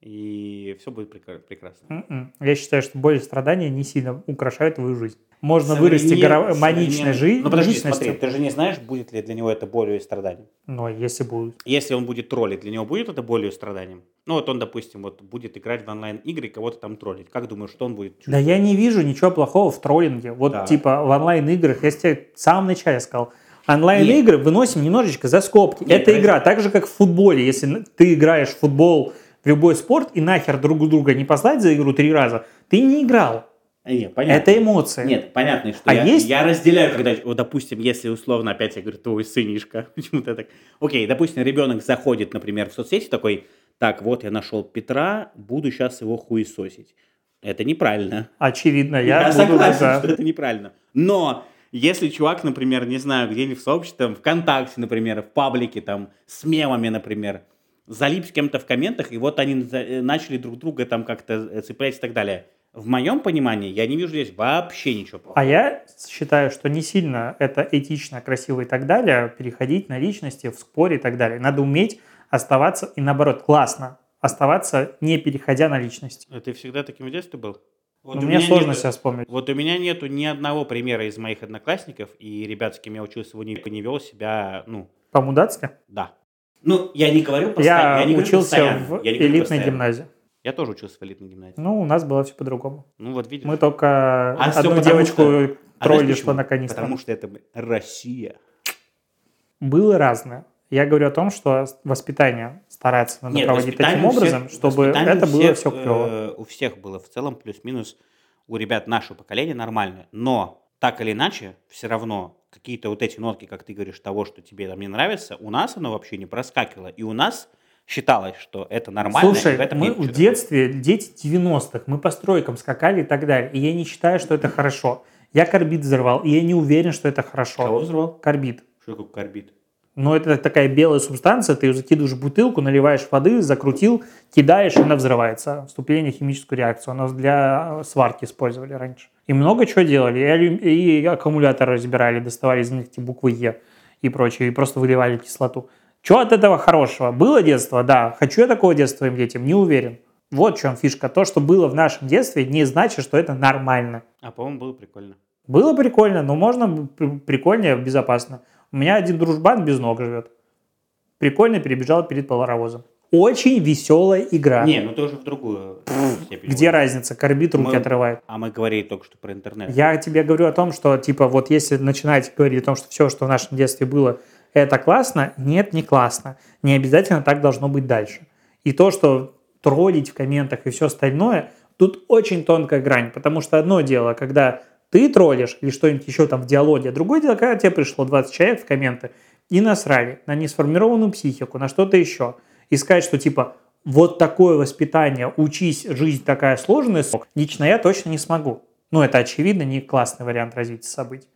и все будет прекра- прекрасно. М-м. Я считаю, что боль и страдания не сильно украшают твою жизнь. Можно Современ- вырасти горо- маничной жизнью. Ну подожди, смотри, ты же не знаешь, будет ли для него это болью и страданием. Но если будет. Если он будет троллить, для него будет это болью и страданием? Ну вот он, допустим, вот будет играть в онлайн-игры и кого-то там троллить. Как думаешь, что он будет Да чувствовать? я не вижу ничего плохого в троллинге. Вот Да. типа в онлайн-играх, я тебе в самом начале сказал, Онлайн-игры выносим немножечко за скобки. Нет, Это игра, так же, как в футболе. Если ты играешь в футбол, в любой спорт, и нахер друг друга не послать за игру три раза, ты не играл. А, нет, понятно. Это эмоции. Нет, понятно, что А я, есть- я разделяю, когда, вот, допустим, если условно, опять я говорю, твой сынишка, *laughs* почему-то так. Окей, допустим, ребенок заходит, например, в соцсети такой, так, вот я нашел Петра, буду сейчас его хуесосить. Это неправильно. Очевидно, я, буду согласен, за. что это неправильно. Но если чувак, например, не знаю, где-нибудь в сообществе, там, ВКонтакте, например, в паблике, там, с мемами, например, залип с кем-то в комментах, и вот они э, начали друг друга там как-то э, цеплять и так далее. В моем понимании я не вижу здесь вообще ничего плохого. А я считаю, что не сильно это этично, красиво и так далее, переходить на личности в споре и так далее. Надо уметь оставаться, и наоборот, классно, оставаться, не переходя на личности. А ты всегда таким в детстве был? Вот Но у мне меня сложно нету- себя вспомнить. Вот у меня нету ни одного примера из моих одноклассников и ребят, с кем я учился в универе, не вел себя, ну, По-мудацки? да. Ну, я не говорю Я, постоянно. не учился постоянно, в я не элитной постоянно. гимназии. Я тоже учился в элитной гимназии. Ну, у нас было все по-другому. Ну, вот видишь. Мы только А одну девочку что- А почему? что на канистрах. Потому что это Россия. Было разное. Я говорю о том, что воспитание старается надо Нет, проводить таким всех- образом, чтобы это было всех, все клево. э, у всех было в целом плюс-минус у ребят нашего поколения нормально. Но так или иначе, все равно какие-то вот эти нотки, как ты говоришь, того, что тебе там не нравится, у нас оно вообще не проскакивало. И у нас считалось, что это нормально. и в Слушай, этом мы в детстве, дети 90-х, мы по стройкам скакали и так далее. И я не считаю, что это хорошо. Я карбид взорвал, и я не уверен, что это хорошо. Кого взорвал? Карбид. Что такое карбид? Но это такая белая субстанция, ты ее закидываешь в бутылку, наливаешь воды, закрутил, кидаешь, и она взрывается. Вступление в химическую реакцию. Оно для сварки использовали раньше. И много чего делали. И, и аккумуляторы разбирали, доставали из них эти буквы Е и прочее, и просто выливали кислоту. Что от этого хорошего? Было детство? Да. Хочу я такого детства своим детям? Не уверен. Вот в чем фишка. То, что было в нашем детстве, не значит, что это нормально. А, по-моему, было прикольно. Было прикольно, но можно при- прикольнее, безопасно. У меня один дружбан без ног живет. Прикольно перебежал перед паровозом. Очень веселая игра. Не, ну ты уже в другую. Где разница? Корбит руки Мы- отрывает. А мы говорили только что про интернет. Я тебе говорю о том, что, типа, вот если начинать говорить о том, что все, что в нашем детстве было, это классно, нет, не классно. Не обязательно так должно быть дальше. И то, что троллить в комментах и все остальное, тут очень тонкая грань. Потому что одно дело, когда ты троллишь или что-нибудь еще там в диалоге, а другое дело, когда тебе пришло 20 человек в комменты и насрали на несформированную психику, на что-то еще. И сказать, что типа вот такое воспитание, учись, жизнь такая сложная, лично я точно не смогу. Ну, это очевидно не классный вариант развития событий.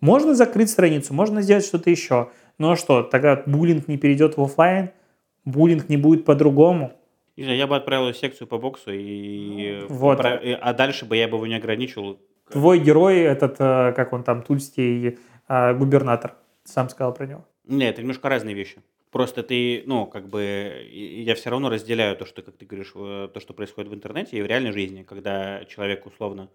Можно закрыть страницу, можно сделать что-то еще. Ну а что, тогда буллинг не перейдет в офлайн, буллинг не будет по-другому. Я бы отправил секцию по боксу, и... Вот. про- и- А дальше бы я бы его не ограничивал. Твой герой, этот, э, как он там, тульский э, губернатор, сам сказал про него. Нет, это немножко разные вещи. Просто ты, ну, как бы, и- я все равно разделяю то, что, как ты говоришь, э, то, что происходит в интернете и в реальной жизни, когда человек условно,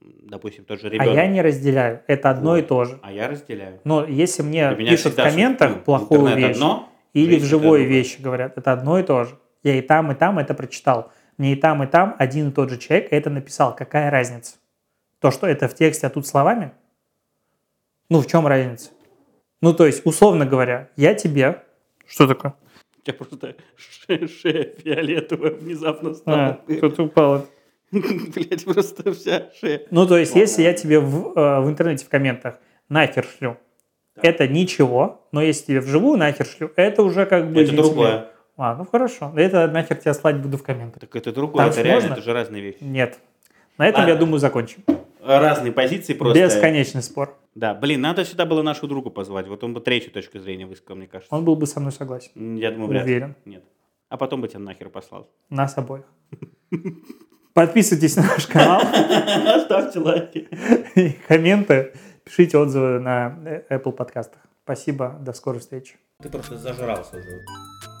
допустим, тот же А ребенок. я не разделяю, это одно и Вот. то же. А я разделяю. Но если мне пишут в комментах плохую вещь, одно, или жизнь в это живой другое. вещи говорят, это одно и то же. Я и там, и там это прочитал. Мне и там, и там один и тот же человек это написал. Какая разница? То, что это в тексте, а тут словами? Ну, в чем разница? Ну, то есть, условно говоря, я тебе... Что такое? У тебя просто ше- шея фиолетовая внезапно А, стала. кто-то упал. *laughs* Блять, просто вся шея. Ну, то есть, если я тебе в, э, в интернете в комментах нахер шлю, это ничего, но если тебе вживую нахер шлю, это уже как бы... Это другое. А, ну хорошо. Это нахер тебя слать буду в комментах. Так это другое, Там это реально, можно? это же разные вещи. Нет. На этом, Ладно. я думаю, закончим. Разные позиции просто. Бесконечный спор. Да, блин, надо сюда было нашего друга позвать. Вот он бы третью точку зрения высказал, мне кажется. Он был бы со мной согласен. Я думаю, вряд ли. Уверен. Нет. А потом бы тебя нахер послал. Нас обоих. Подписывайтесь на наш канал, *laughs* Ставьте лайки. и комменты, пишите отзывы на э, Apple подкастах. Спасибо, до скорой встречи. Ты просто зажрался уже.